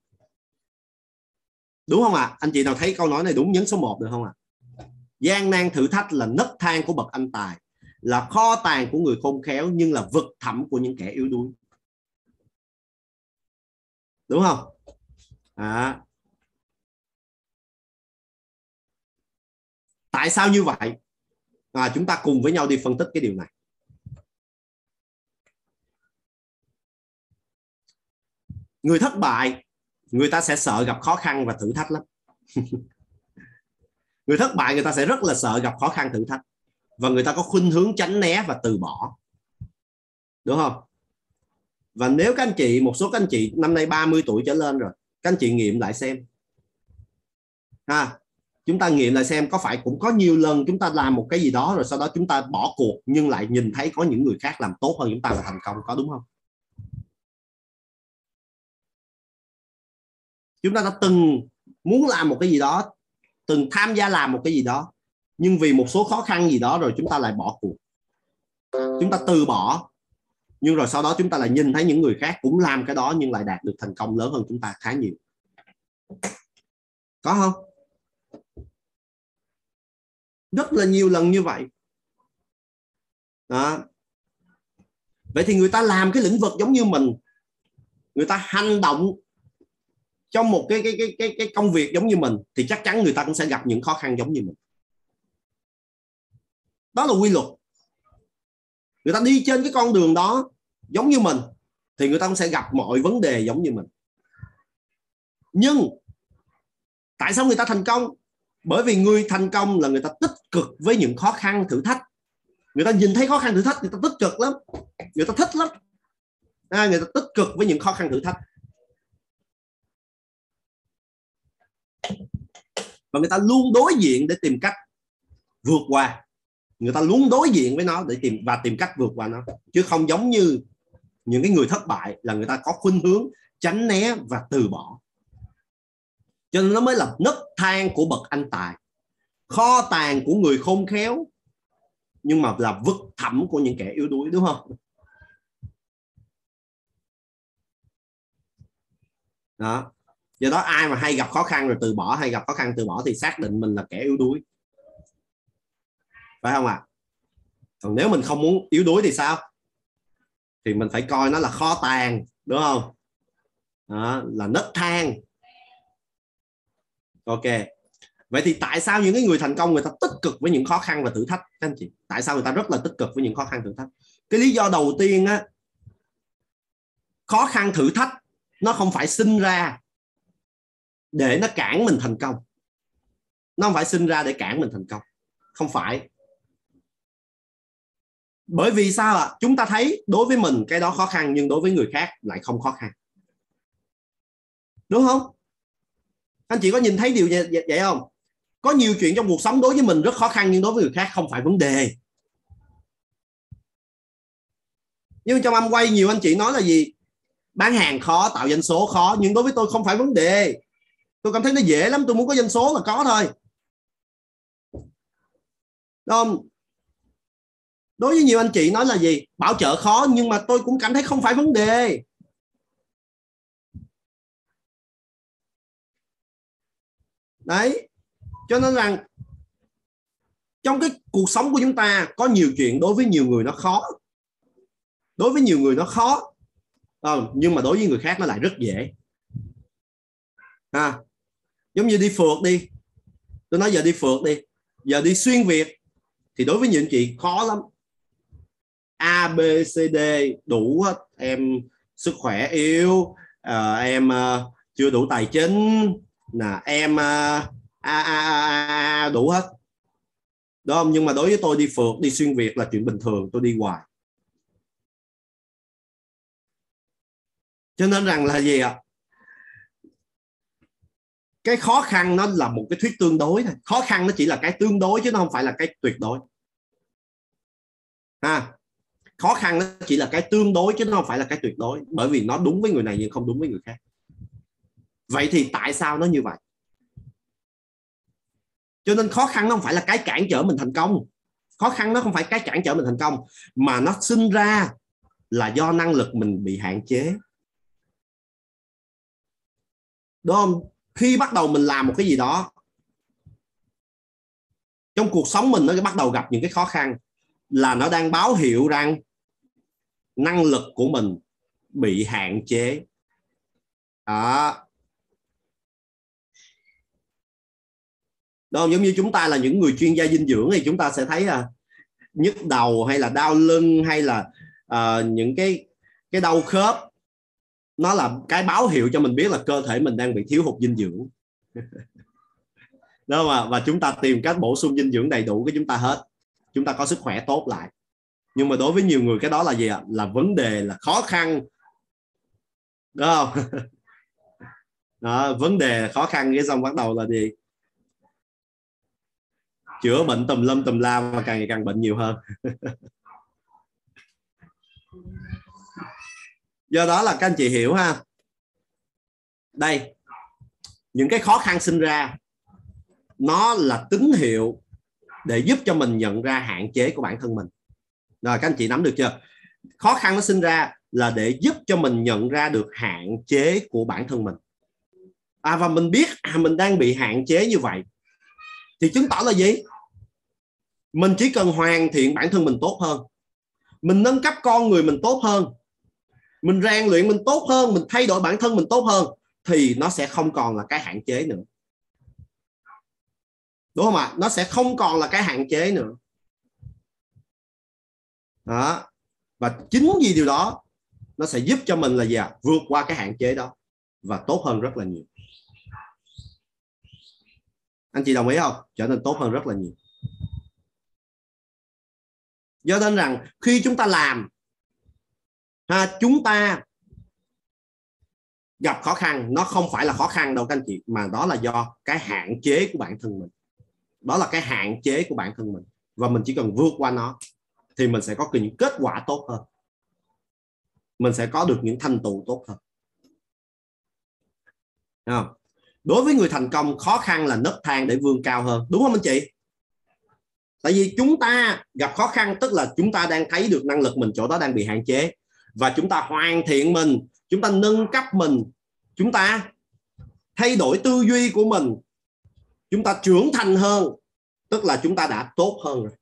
Speaker 1: đúng không ạ à? anh chị nào thấy câu nói này đúng nhấn số 1 được không ạ à? gian nan thử thách là nấc thang của bậc anh tài là kho tàng của người khôn khéo nhưng là vực thẳm của những kẻ yếu đuối đúng không à. tại sao như vậy à, chúng ta cùng với nhau đi phân tích cái điều này người thất bại người ta sẽ sợ gặp khó khăn và thử thách lắm. Người thất bại, người ta sẽ rất là sợ gặp khó khăn, thử thách. Và người ta có khuynh hướng tránh né và từ bỏ. Đúng không? Và nếu các anh chị, một số các anh chị năm nay 30 tuổi trở lên rồi, các anh chị nghiệm lại xem. Ha, chúng ta nghiệm lại xem có phải cũng có nhiều lần chúng ta làm một cái gì đó rồi sau đó chúng ta bỏ cuộc nhưng lại nhìn thấy có những người khác làm tốt hơn chúng ta là thành công, có đúng không? Chúng ta đã từng muốn làm một cái gì đó, từng tham gia làm một cái gì đó, nhưng vì một số khó khăn gì đó rồi chúng ta lại bỏ cuộc. Chúng ta từ bỏ, nhưng rồi sau đó chúng ta lại nhìn thấy những người khác cũng làm cái đó nhưng lại đạt được thành công lớn hơn chúng ta khá nhiều. Có không? Rất là nhiều lần như vậy. Đó. Vậy thì người ta làm cái lĩnh vực giống như mình. Người ta hành động trong một cái cái cái cái cái công việc giống như mình thì chắc chắn người ta cũng sẽ gặp những khó khăn giống như mình. Đó là quy luật. Người ta đi trên cái con đường đó giống như mình thì người ta cũng sẽ gặp mọi vấn đề giống như mình. Nhưng tại sao người ta thành công? Bởi vì người thành công là người ta tích cực với những khó khăn thử thách. Người ta nhìn thấy khó khăn thử thách người ta tích cực lắm. Người ta thích lắm. À, người ta tích cực với những khó khăn thử thách. Và người ta luôn đối diện để tìm cách vượt qua. Người ta luôn đối diện với nó để tìm, và tìm cách vượt qua nó. Chứ không giống như những cái người thất bại là người ta có khuynh hướng tránh né và từ bỏ. Cho nên nó mới là nấc thang của bậc anh tài. Kho tàng của người khôn khéo, nhưng mà là vực thẳm của những kẻ yếu đuối, đúng không? Đó do đó ai mà hay gặp khó khăn rồi từ bỏ hay gặp khó khăn từ bỏ thì xác định mình là kẻ yếu đuối. Phải không ạ? À? còn nếu mình không muốn yếu đuối thì sao? Thì mình phải coi nó là kho tàng đúng không? Đó, là nấc thang. Ok. Vậy thì tại sao những cái người thành công người ta tích cực với những khó khăn và thử thách? Các anh chị tại sao người ta rất là tích cực với những khó khăn thử thách? Cái lý do đầu tiên á khó khăn thử thách nó không phải sinh ra để nó cản mình thành công. Nó không phải sinh ra để cản mình thành công. Không phải. Bởi vì sao ạ? Chúng ta thấy đối với mình cái đó khó khăn nhưng đối với người khác lại không khó khăn. Đúng không? Anh chị có nhìn thấy điều vậy, vậy không? Có nhiều chuyện trong cuộc sống đối với mình rất khó khăn nhưng đối với người khác không phải vấn đề. Nhưng trong âm quay nhiều anh chị nói là gì? Bán hàng khó tạo doanh số khó nhưng đối với tôi không phải vấn đề tôi cảm thấy nó dễ lắm tôi muốn có doanh số là có thôi. Đúng không? Đối với nhiều anh chị nói là gì? Bảo trợ khó nhưng mà tôi cũng cảm thấy không phải vấn đề. Đấy. Cho nên rằng trong cái cuộc sống của chúng ta có nhiều chuyện đối với nhiều người nó khó. Đối với nhiều người nó khó. À, nhưng mà đối với người khác nó lại rất dễ. À, giống như đi phượt đi. Tôi nói giờ đi phượt đi. Giờ đi xuyên việt thì đối với những chị khó lắm. A b c d đủ hết. Em sức khỏe yếu. À, em à, chưa đủ tài chính. Là em à, a, a, a, a, đủ hết. Đúng không? Nhưng mà đối với tôi đi phượt đi xuyên việt là chuyện bình thường. Tôi đi hoài. Cho nên rằng là gì ạ? Cái khó khăn nó là một cái thuyết tương đối thôi. Khó khăn nó chỉ là cái tương đối chứ nó không phải là cái tuyệt đối. Ha khó khăn nó chỉ là cái tương đối chứ nó không phải là cái tuyệt đối. Bởi vì nó đúng với người này nhưng không đúng với người khác. Vậy thì tại sao nó như vậy? Cho nên khó khăn nó không phải là cái cản trở mình thành công. Khó khăn nó không phải cái cản trở mình thành công, mà nó sinh ra là do năng lực mình bị hạn chế. Đúng không? Khi bắt đầu mình làm một cái gì đó trong cuộc sống mình nó bắt đầu gặp những cái khó khăn là nó đang báo hiệu rằng năng lực của mình bị hạn chế. Đó. Đó giống như chúng ta là những người chuyên gia dinh dưỡng thì chúng ta sẽ thấy à, nhức đầu hay là đau lưng hay là à, những cái cái đau khớp nó là cái báo hiệu cho mình biết là cơ thể mình đang bị thiếu hụt dinh dưỡng. Đó mà và chúng ta tìm cách bổ sung dinh dưỡng đầy đủ cái chúng ta hết. Chúng ta có sức khỏe tốt lại. Nhưng mà đối với nhiều người cái đó là gì ạ? Là vấn đề là khó khăn. Đó không? Đó, vấn đề khó khăn cái xong bắt đầu là gì? Chữa bệnh tùm lâm tùm la và càng ngày càng bệnh nhiều hơn. do đó là các anh chị hiểu ha. Đây, những cái khó khăn sinh ra, nó là tín hiệu để giúp cho mình nhận ra hạn chế của bản thân mình. Rồi, các anh chị nắm được chưa? Khó khăn nó sinh ra là để giúp cho mình nhận ra được hạn chế của bản thân mình. À và mình biết à mình đang bị hạn chế như vậy, thì chứng tỏ là gì? Mình chỉ cần hoàn thiện bản thân mình tốt hơn. Mình nâng cấp con người mình tốt hơn mình rèn luyện mình tốt hơn, mình thay đổi bản thân mình tốt hơn, thì nó sẽ không còn là cái hạn chế nữa. Đúng không ạ? Nó sẽ không còn là cái hạn chế nữa. Đó. Và chính vì điều đó, nó sẽ giúp cho mình là gì ạ? Vượt qua cái hạn chế đó và tốt hơn rất là nhiều. Anh chị đồng ý không? Trở nên tốt hơn rất là nhiều. Do nên rằng khi chúng ta làm ha, chúng ta gặp khó khăn. Nó không phải là khó khăn đâu các anh chị mà đó là do cái hạn chế của bản thân mình. Đó là cái hạn chế của bản thân mình. Và mình chỉ cần vượt qua nó thì mình sẽ có những kết quả tốt hơn. Mình sẽ có được những thành tựu tốt hơn. Không? đối với người thành công khó khăn là nấc thang để vươn cao hơn. Đúng không anh chị? Tại vì chúng ta gặp khó khăn tức là chúng ta đang thấy được năng lực mình chỗ đó đang bị hạn chế và chúng ta hoàn thiện mình, chúng ta nâng cấp mình, chúng ta thay đổi tư duy của mình, chúng ta trưởng thành hơn, tức là chúng ta đã tốt hơn rồi.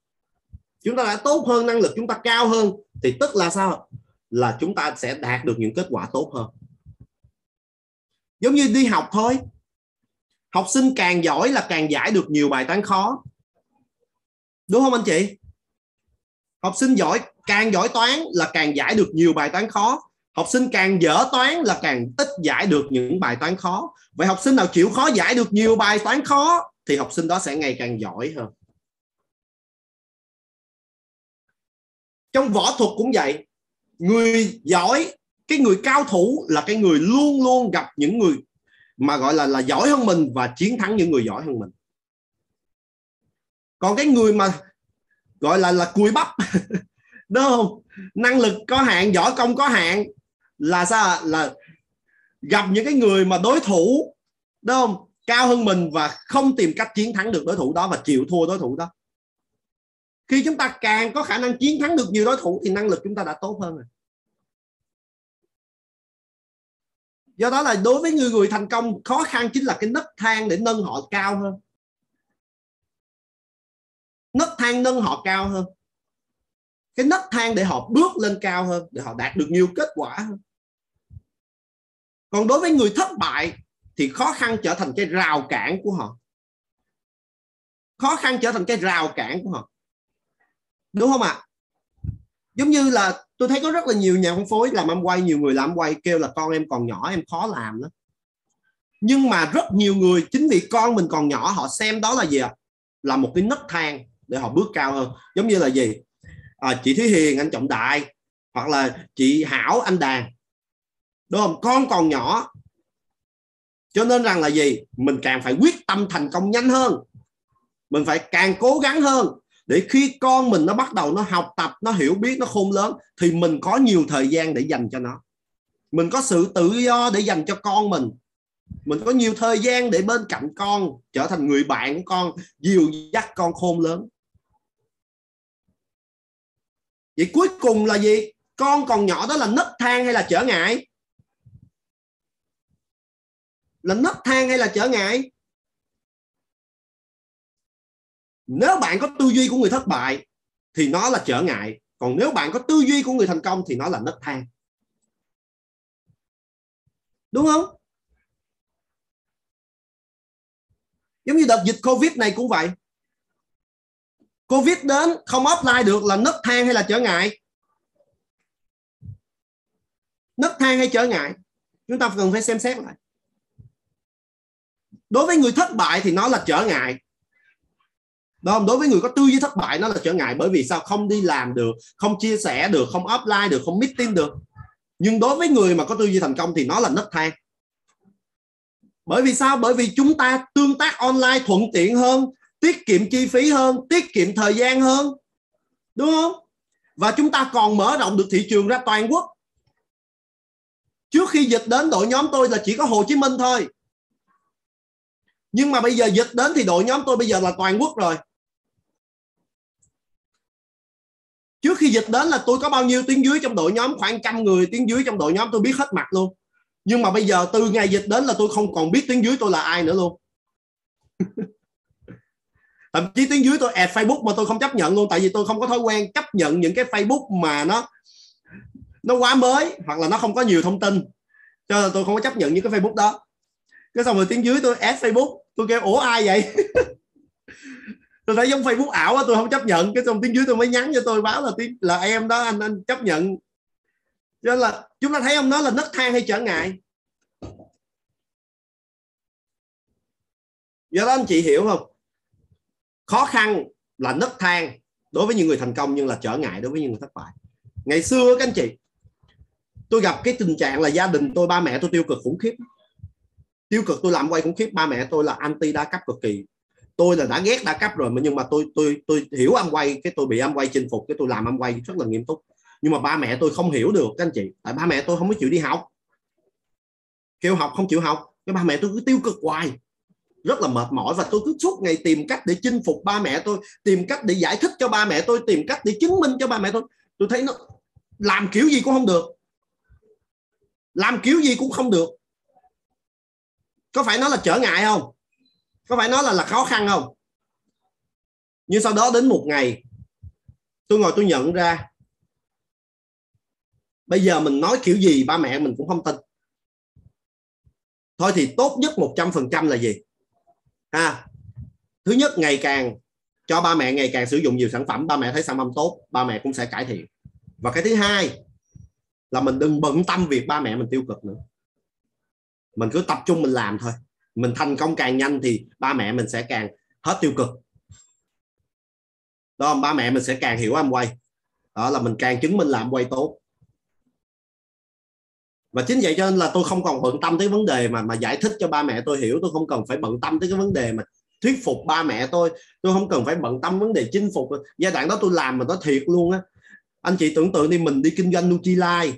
Speaker 1: Chúng ta đã tốt hơn, năng lực chúng ta cao hơn, thì tức là sao? Là chúng ta sẽ đạt được những kết quả tốt hơn. Giống như đi học thôi. Học sinh càng giỏi là càng giải được nhiều bài toán khó. Đúng không anh chị? Học sinh giỏi càng giỏi toán là càng giải được nhiều bài toán khó. Học sinh càng dở toán là càng ít giải được những bài toán khó. Vậy học sinh nào chịu khó giải được nhiều bài toán khó thì học sinh đó sẽ ngày càng giỏi hơn. Trong võ thuật cũng vậy. Người giỏi, cái người cao thủ là cái người luôn luôn gặp những người mà gọi là là giỏi hơn mình và chiến thắng những người giỏi hơn mình. Còn cái người mà gọi là là cùi bắp đúng không? Năng lực có hạn, giỏi công có hạn. Là sao là gặp những cái người mà đối thủ, đúng không? Cao hơn mình và không tìm cách chiến thắng được đối thủ đó và chịu thua đối thủ đó. Khi chúng ta càng có khả năng chiến thắng được nhiều đối thủ thì năng lực chúng ta đã tốt hơn rồi. Do đó là đối với người người thành công, khó khăn chính là cái nấc thang để nâng họ cao hơn. Nấc thang nâng họ cao hơn cái nấc thang để họ bước lên cao hơn, để họ đạt được nhiều kết quả hơn. Còn đối với người thất bại thì khó khăn trở thành cái rào cản của họ. Khó khăn trở thành cái rào cản của họ. Đúng không ạ? Giống như là tôi thấy có rất là nhiều nhà phân phối làm ăn quay, nhiều người làm quay kêu là con em còn nhỏ, em khó làm đó nhưng mà rất nhiều người, chính vì con mình còn nhỏ, họ xem đó là gì ạ? Là một cái nấc thang để họ bước cao hơn. Giống như là gì? À, chị Thúy Hiền anh Trọng Đại hoặc là chị Hảo anh Đàn. Đúng không? Con còn nhỏ. Cho nên rằng là gì? Mình càng phải quyết tâm thành công nhanh hơn. Mình phải càng cố gắng hơn. Để khi con mình nó bắt đầu nó học tập nó hiểu biết nó khôn lớn thì mình có nhiều thời gian để dành cho nó. Mình có sự tự do để dành cho con mình. Mình có nhiều thời gian để bên cạnh con trở thành người bạn của con dìu dắt con khôn lớn vậy cuối cùng là gì? Con còn nhỏ đó là nấc thang hay là trở ngại? Là nấc thang hay là trở ngại? Nếu bạn có tư duy của người thất bại, thì nó là trở ngại. Còn nếu bạn có tư duy của người thành công, thì nó là nấc thang. Đúng không? Giống như đợt dịch covid này cũng vậy covid đến, không offline được là nấc thang hay là trở ngại? Nấc thang hay trở ngại? Chúng ta cần phải xem xét lại. Đối với người thất bại thì nó là trở ngại. Đúng không? đối với người có tư duy thất bại, nó là trở ngại. Bởi vì sao? Không đi làm được, không chia sẻ được, không offline được, không meeting được. Nhưng đối với người mà có tư duy thành công thì nó là nấc thang. Bởi vì sao? Bởi vì chúng ta tương tác online thuận tiện hơn tiết kiệm chi phí hơn, tiết kiệm thời gian hơn. Đúng không? Và chúng ta còn mở rộng được thị trường ra toàn quốc. Trước khi dịch đến, đội nhóm tôi là chỉ có Hồ Chí Minh thôi. Nhưng mà bây giờ dịch đến thì đội nhóm tôi bây giờ là toàn quốc rồi. Trước khi dịch đến là tôi có bao nhiêu tiếng dưới trong đội nhóm? Khoảng trăm người tiếng dưới trong đội nhóm tôi biết hết mặt luôn. Nhưng mà bây giờ từ ngày dịch đến là tôi không còn biết tiếng dưới tôi là ai nữa luôn. thậm chí tiếng dưới tôi add Facebook mà tôi không chấp nhận luôn, tại vì tôi không có thói quen chấp nhận những cái Facebook mà nó nó quá mới, hoặc là nó không có nhiều thông tin. Cho nên tôi không có chấp nhận những cái Facebook đó. Cái xong rồi tiếng dưới tôi add Facebook, tôi kêu, ủa ai vậy? Tôi thấy giống Facebook ảo á tôi không chấp nhận. Cái xong tiếng dưới tôi mới nhắn cho tôi, báo là tiếng, là em đó, anh anh chấp nhận. Cho nên là chúng ta thấy ông nó là nấc thang hay trở ngại? Do đó anh chị hiểu không? Khó khăn là nấc thang đối với những người thành công nhưng là trở ngại đối với những người thất bại. Ngày xưa các anh chị, tôi gặp cái tình trạng là gia đình tôi, ba mẹ tôi tiêu cực khủng khiếp. Tiêu cực tôi làm quay khủng khiếp, ba mẹ tôi là anti đa cấp cực kỳ. Tôi là đã ghét đa cấp rồi, mà nhưng mà tôi tôi tôi hiểu âm quay, cái tôi bị âm quay chinh phục, cái tôi làm âm quay rất là nghiêm túc. Nhưng mà ba mẹ tôi không hiểu được, các anh chị. Tại ba mẹ tôi không có chịu đi học. Kêu học không chịu học. Cái ba mẹ tôi cứ tiêu cực hoài rất là mệt mỏi và tôi cứ suốt ngày tìm cách để chinh phục ba mẹ tôi, tìm cách để giải thích cho ba mẹ tôi, tìm cách để chứng minh cho ba mẹ tôi. Tôi thấy nó làm kiểu gì cũng không được. Làm kiểu gì cũng không được. Có phải nó là trở ngại không? Có phải nó là là khó khăn không? Nhưng sau đó đến một ngày, tôi ngồi tôi nhận ra, bây giờ mình nói kiểu gì ba mẹ mình cũng không tin. Thôi thì tốt nhất 100% là gì? Ha. Thứ nhất, ngày càng cho ba mẹ ngày càng sử dụng nhiều sản phẩm, ba mẹ thấy sản phẩm tốt, ba mẹ cũng sẽ cải thiện. Và cái thứ hai là mình đừng bận tâm việc ba mẹ mình tiêu cực nữa. Mình cứ tập trung mình làm thôi. Mình thành công càng nhanh thì ba mẹ mình sẽ càng hết tiêu cực. Đó ba mẹ mình sẽ càng hiểu em quay đó là mình càng chứng minh làm quay tốt và chính vậy cho nên là tôi không còn bận tâm tới vấn đề mà mà giải thích cho ba mẹ tôi hiểu. Tôi không cần phải bận tâm tới cái vấn đề mà thuyết phục ba mẹ tôi. Tôi không cần phải bận tâm vấn đề chinh phục. Giai đoạn đó tôi làm mà nó thiệt luôn á. Anh chị tưởng tượng đi, mình đi kinh doanh Nutrilite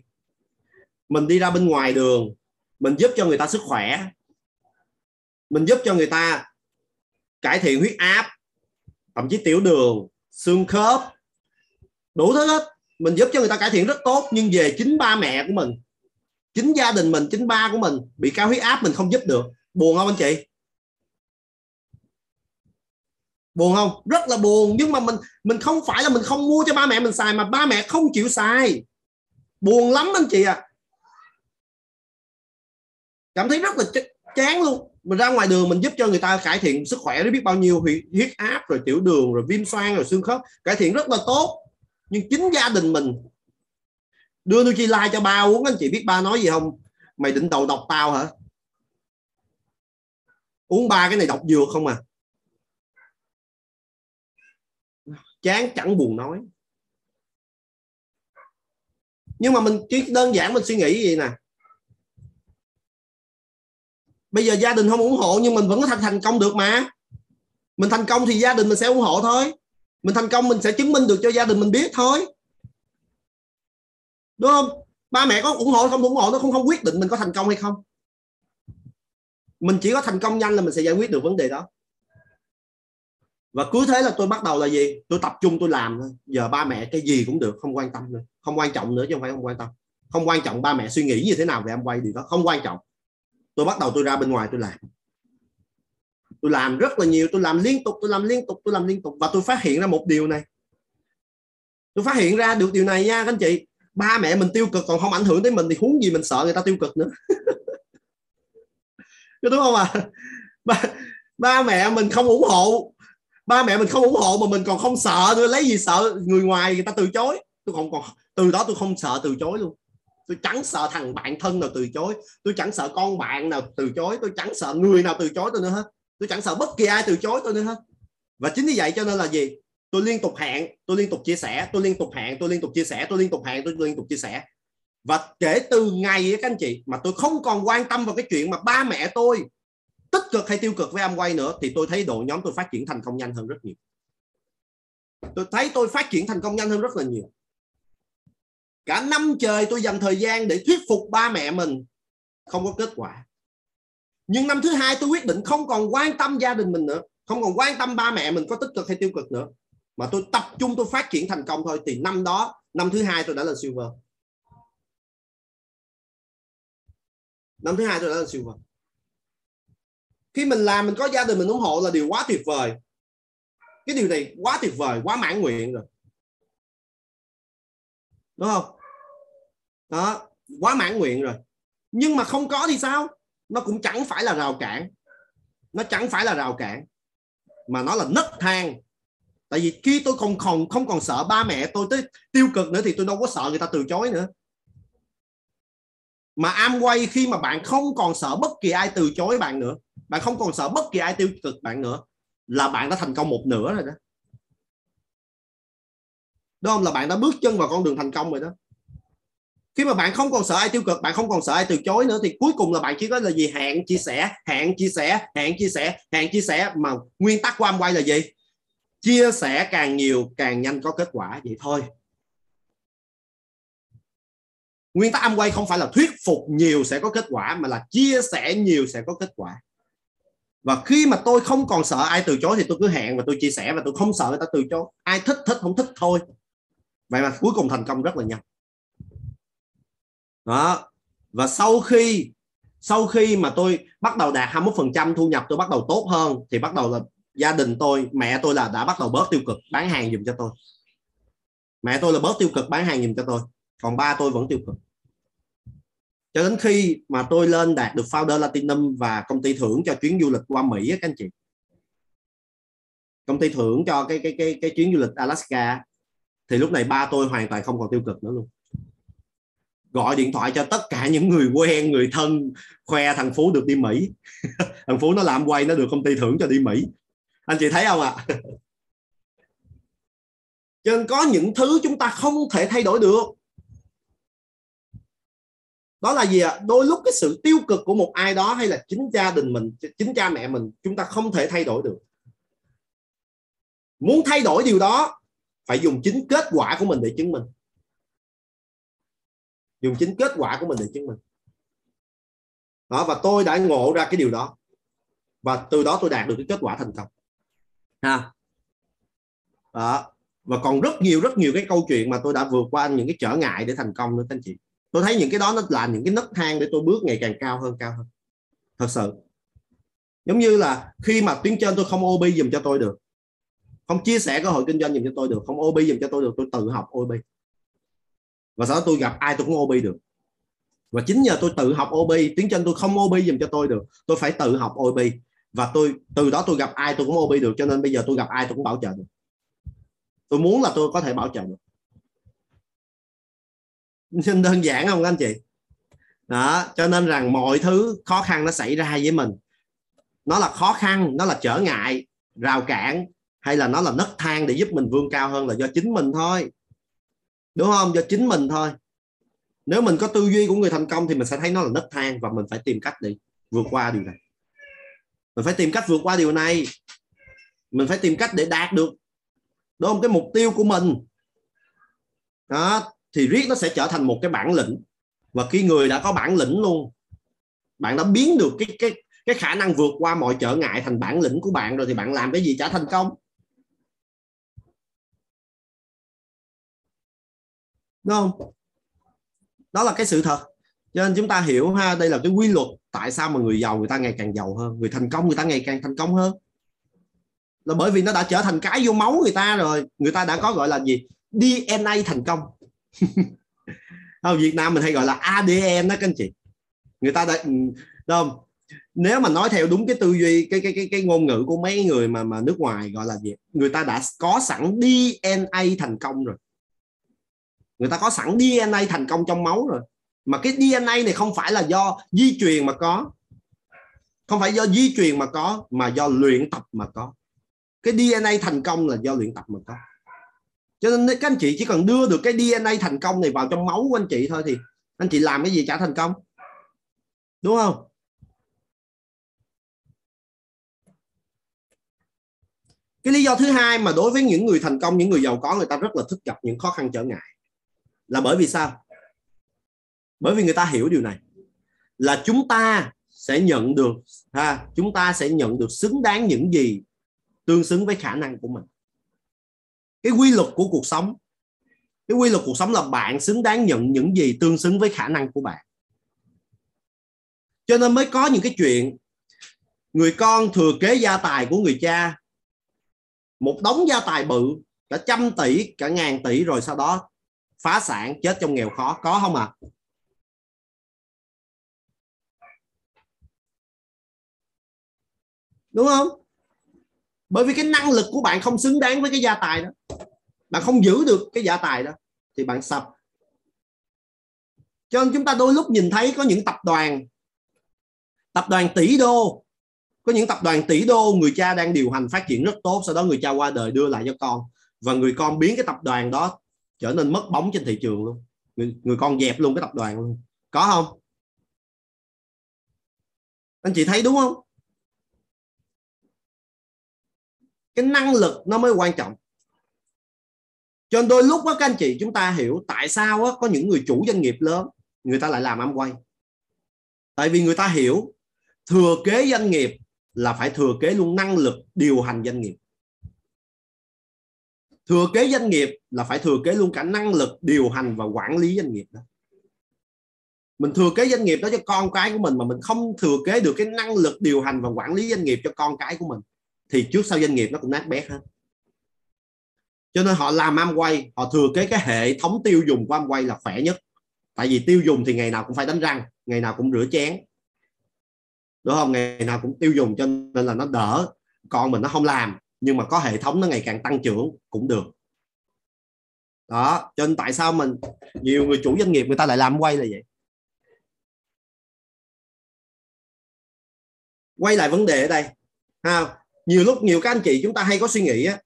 Speaker 1: mình đi ra bên ngoài đường, mình giúp cho người ta sức khỏe, mình giúp cho người ta cải thiện huyết áp, thậm chí tiểu đường, xương khớp, đủ thứ hết. Mình giúp cho người ta cải thiện rất tốt, nhưng về chính ba mẹ của mình chính gia đình mình, chính ba của mình bị cao huyết áp mình không giúp được. Buồn không anh chị? Buồn không? Rất là buồn. Nhưng mà mình mình không phải là mình không mua cho ba mẹ mình xài mà ba mẹ không chịu xài. Buồn lắm anh chị ạ. À. cảm thấy rất là chán luôn. Mình ra ngoài đường mình giúp cho người ta cải thiện sức khỏe biết bao nhiêu huyết áp, rồi tiểu đường, rồi viêm xoang, rồi xương khớp. Cải thiện rất là tốt. Nhưng chính gia đình mình đưa Nutrilite cho ba uống anh chị biết ba nói gì không? Mày định đầu độc tao hả? Uống ba cái này độc dược không à? Chán chẳng buồn nói. Nhưng mà mình chỉ đơn giản mình suy nghĩ gì nè. Bây giờ gia đình không ủng hộ nhưng mình vẫn có thành thành công được mà. Mình thành công thì gia đình mình sẽ ủng hộ thôi. Mình thành công mình sẽ chứng minh được cho gia đình mình biết thôi đúng không? Ba mẹ có ủng hộ, không ủng hộ nó không không quyết định mình có thành công hay không. Mình chỉ có thành công nhanh là mình sẽ giải quyết được vấn đề đó. Và cứ thế là tôi bắt đầu là gì? Tôi tập trung, tôi làm thôi. Giờ ba mẹ cái gì cũng được, không quan tâm nữa. Không quan trọng nữa chứ không phải không quan tâm. Không quan trọng ba mẹ suy nghĩ như thế nào về em quay điều đó, không quan trọng. Tôi bắt đầu tôi ra bên ngoài tôi làm. Tôi làm rất là nhiều, tôi làm liên tục, tôi làm liên tục, tôi làm liên tục. Và tôi phát hiện ra một điều này. Tôi phát hiện ra được điều này nha các anh chị ba mẹ mình tiêu cực còn không ảnh hưởng tới mình thì huống gì mình sợ người ta tiêu cực nữa. Đúng không à? Ba, ba mẹ mình không ủng hộ. Ba mẹ mình không ủng hộ mà mình còn không sợ. Tôi lấy gì sợ? Người ngoài người ta từ chối. Tôi còn còn từ đó tôi không sợ từ chối luôn. Tôi chẳng sợ thằng bạn thân nào từ chối. Tôi chẳng sợ con bạn nào từ chối. Tôi chẳng sợ người nào từ chối tôi nữa hết. Tôi chẳng sợ bất kỳ ai từ chối tôi nữa hết. Và chính vì vậy cho nên là gì? Tôi liên tục hẹn, tôi liên tục chia sẻ, tôi liên tục hẹn, tôi liên tục chia sẻ, tôi liên tục hẹn, tôi liên tục chia sẻ. Và kể từ ngày các anh chị, mà tôi không còn quan tâm vào cái chuyện mà ba mẹ tôi tích cực hay tiêu cực với amway nữa, thì tôi thấy đội nhóm tôi phát triển thành công nhanh hơn rất nhiều. Tôi thấy tôi phát triển thành công nhanh hơn rất là nhiều. Cả năm trời tôi dành thời gian để thuyết phục ba mẹ mình không có kết quả. Nhưng năm thứ hai tôi quyết định không còn quan tâm gia đình mình nữa, không còn quan tâm ba mẹ mình có tích cực hay tiêu cực nữa mà tôi tập trung, tôi phát triển thành công thôi. Thì năm đó, năm thứ hai tôi đã lên silver. Năm thứ hai tôi đã lên silver. Khi mình làm, mình có gia đình, mình ủng hộ là điều quá tuyệt vời. Cái điều này quá tuyệt vời, quá mãn nguyện rồi. Đúng không? Đó, quá mãn nguyện rồi. Nhưng mà không có thì sao? Nó cũng chẳng phải là rào cản. Nó chẳng phải là rào cản. Mà nó là nấc thang tại vì khi tôi không còn không còn sợ ba mẹ tôi tới tiêu cực nữa thì tôi đâu có sợ người ta từ chối nữa. Mà Amway khi mà bạn không còn sợ bất kỳ ai từ chối bạn nữa, bạn không còn sợ bất kỳ ai tiêu cực bạn nữa, là bạn đã thành công một nửa rồi đó. Đúng không? Là bạn đã bước chân vào con đường thành công rồi đó. Khi mà bạn không còn sợ ai tiêu cực, bạn không còn sợ ai từ chối nữa thì cuối cùng là bạn chỉ có là gì? Hẹn chia sẻ hẹn chia sẻ hẹn chia sẻ hẹn chia sẻ. Mà nguyên tắc của quay là gì? Chia sẻ càng nhiều, càng nhanh có kết quả, vậy thôi. Nguyên tắc quay không phải là thuyết phục nhiều sẽ có kết quả, mà là chia sẻ nhiều sẽ có kết quả. Và khi mà tôi không còn sợ ai từ chối thì tôi cứ hẹn và tôi chia sẻ, và tôi không sợ người ta từ chối. Ai thích thích, không thích thôi. Vậy mà cuối cùng thành công rất là nhanh. Đó. Và sau khi sau khi mà tôi bắt đầu đạt 21% thu nhập, tôi bắt đầu tốt hơn, thì bắt đầu là gia đình tôi, mẹ tôi là đã bắt đầu bớt tiêu cực, bán hàng dùm cho tôi. Mẹ tôi là bớt tiêu cực, bán hàng dùm cho tôi. Còn ba tôi vẫn tiêu cực. Cho đến khi mà tôi lên đạt được founder Platinum và công ty thưởng cho chuyến du lịch qua Mỹ các anh chị. Công ty thưởng cho cái cái cái cái chuyến du lịch Alaska thì lúc này ba tôi hoàn toàn không còn tiêu cực nữa luôn. Gọi điện thoại cho tất cả những người quen, người thân, khoe thằng phú được đi mỹ. Thằng phú nó làm quay nó được công ty thưởng cho đi mỹ anh chị thấy không ạ? À? cho nên có những thứ chúng ta không thể thay đổi được. Đó là gì ạ? À? đôi lúc cái sự tiêu cực của một ai đó hay là chính gia đình mình, chính cha mẹ mình, chúng ta không thể thay đổi được. Muốn thay đổi điều đó, phải dùng chính kết quả của mình để chứng minh. Dùng chính kết quả của mình để chứng minh. Đó, và tôi đã ngộ ra cái điều đó. Và từ đó tôi đạt được cái kết quả thành công ha. Đó. Và còn rất nhiều rất nhiều cái câu chuyện mà tôi đã vượt qua, những cái trở ngại để thành công nữa anh chị. Tôi thấy những cái đó nó là những cái nấc thang để tôi bước ngày càng cao hơn cao hơn. Thật sự. Giống như là khi mà tuyến trên tôi không OB dùm cho tôi được, không chia sẻ cơ hội kinh doanh dùm cho tôi được, không OB dùm cho tôi được, tôi tự học OB và sau đó tôi gặp ai tôi cũng OB được. Và chính nhờ tôi tự học OB tuyến trên tôi không OB dùm cho tôi được, tôi phải tự học OB và tôi, từ đó tôi gặp ai tôi cũng OB được, cho nên bây giờ tôi gặp ai tôi cũng bảo trợ được. Tôi muốn là tôi có thể bảo trợ được. Nên đơn giản không anh chị? Đó, cho nên rằng mọi thứ khó khăn nó xảy ra với mình. Nó là khó khăn, nó là trở ngại, rào cản, hay là nó là nấc thang để giúp mình vươn cao hơn là do chính mình thôi. Đúng không? Do chính mình thôi. Nếu mình có tư duy của người thành công thì mình sẽ thấy nó là nấc thang và mình phải tìm cách để vượt qua điều này mình phải tìm cách vượt qua điều này. Mình phải tìm cách để đạt được. Đúng không cái mục tiêu của mình. Đó, thì riết nó sẽ trở thành một cái bản lĩnh. Và khi người đã có bản lĩnh luôn, bạn đã biến được cái cái cái khả năng vượt qua mọi trở ngại thành bản lĩnh của bạn rồi thì bạn làm cái gì chả thành công. Đúng không? Đó là cái sự thật. Cho nên chúng ta hiểu ha, đây là cái quy luật tại sao mà người giàu người ta ngày càng giàu hơn, người thành công người ta ngày càng thành công hơn? Là bởi vì nó đã trở thành cái vô máu người ta rồi, người ta đã có gọi là gì? DNA thành công. Ở Việt Nam mình hay gọi là ADN đó, các anh chị. Người ta đã ừ, đúng. không? Nếu mà nói theo đúng cái tư duy, cái cái cái cái ngôn ngữ của mấy người mà mà nước ngoài gọi là gì? Người ta đã có sẵn DNA thành công rồi. Người ta có sẵn DNA thành công trong máu rồi mà cái DNA này không phải là do di truyền mà có. Không phải do di truyền mà có, mà do luyện tập mà có. Cái DNA thành công là do luyện tập mà có. Cho nên các anh chị chỉ cần đưa được cái DNA thành công này vào trong máu của anh chị thôi thì anh chị làm cái gì chả thành công. Đúng không? Cái lý do thứ hai mà đối với những người thành công, những người giàu có, người ta rất là thích gặp những khó khăn trở ngại là bởi vì sao? Bởi vì người ta hiểu điều này. Là chúng ta sẽ nhận được, ha, chúng ta sẽ nhận được xứng đáng những gì tương xứng với khả năng của mình. Cái quy luật của cuộc sống, cái quy luật cuộc sống là bạn xứng đáng nhận những gì tương xứng với khả năng của bạn. Cho nên mới có những cái chuyện, người con thừa kế gia tài của người cha, một đống gia tài bự, cả trăm tỷ, cả ngàn tỷ rồi sau đó phá sản, chết trong nghèo khó, có không ạ? à? Đúng không? Bởi vì cái năng lực của bạn không xứng đáng với cái gia tài đó. Bạn không giữ được cái gia tài đó thì bạn sập. Cho nên chúng ta đôi lúc nhìn thấy có những tập đoàn tập đoàn tỷ đô. Có những tập đoàn tỷ đô người cha đang điều hành phát triển rất tốt sau đó người cha qua đời đưa lại cho con. Và người con biến cái tập đoàn đó trở nên mất bóng trên thị trường luôn. Người, người con dẹp luôn cái tập đoàn luôn. Có không? Anh chị thấy đúng không? Cái năng lực nó mới quan trọng. Cho nên đôi lúc đó các anh chị chúng ta hiểu tại sao đó, có những người chủ doanh nghiệp lớn người ta lại làm ăn quay. Tại vì người ta hiểu thừa kế doanh nghiệp là phải thừa kế luôn năng lực điều hành doanh nghiệp. Thừa kế doanh nghiệp là phải thừa kế luôn cả năng lực điều hành và quản lý doanh nghiệp đó. Mình thừa kế doanh nghiệp đó cho con cái của mình mà mình không thừa kế được cái năng lực điều hành và quản lý doanh nghiệp cho con cái của mình thì trước sau doanh nghiệp nó cũng nát bét hết. Cho nên họ làm Amway, họ thừa kế cái hệ thống tiêu dùng của Amway là khỏe nhất. Tại vì tiêu dùng thì ngày nào cũng phải đánh răng, ngày nào cũng rửa chén. Đúng không? Ngày nào cũng tiêu dùng, cho nên là nó đỡ. Con mình nó không làm, nhưng mà có hệ thống nó ngày càng tăng trưởng cũng được. Đó, cho nên tại sao mình, nhiều người chủ doanh nghiệp người ta lại làm quay là vậy? Quay lại vấn đề ở đây, ha nhiều lúc nhiều các anh chị chúng ta hay có suy nghĩ á,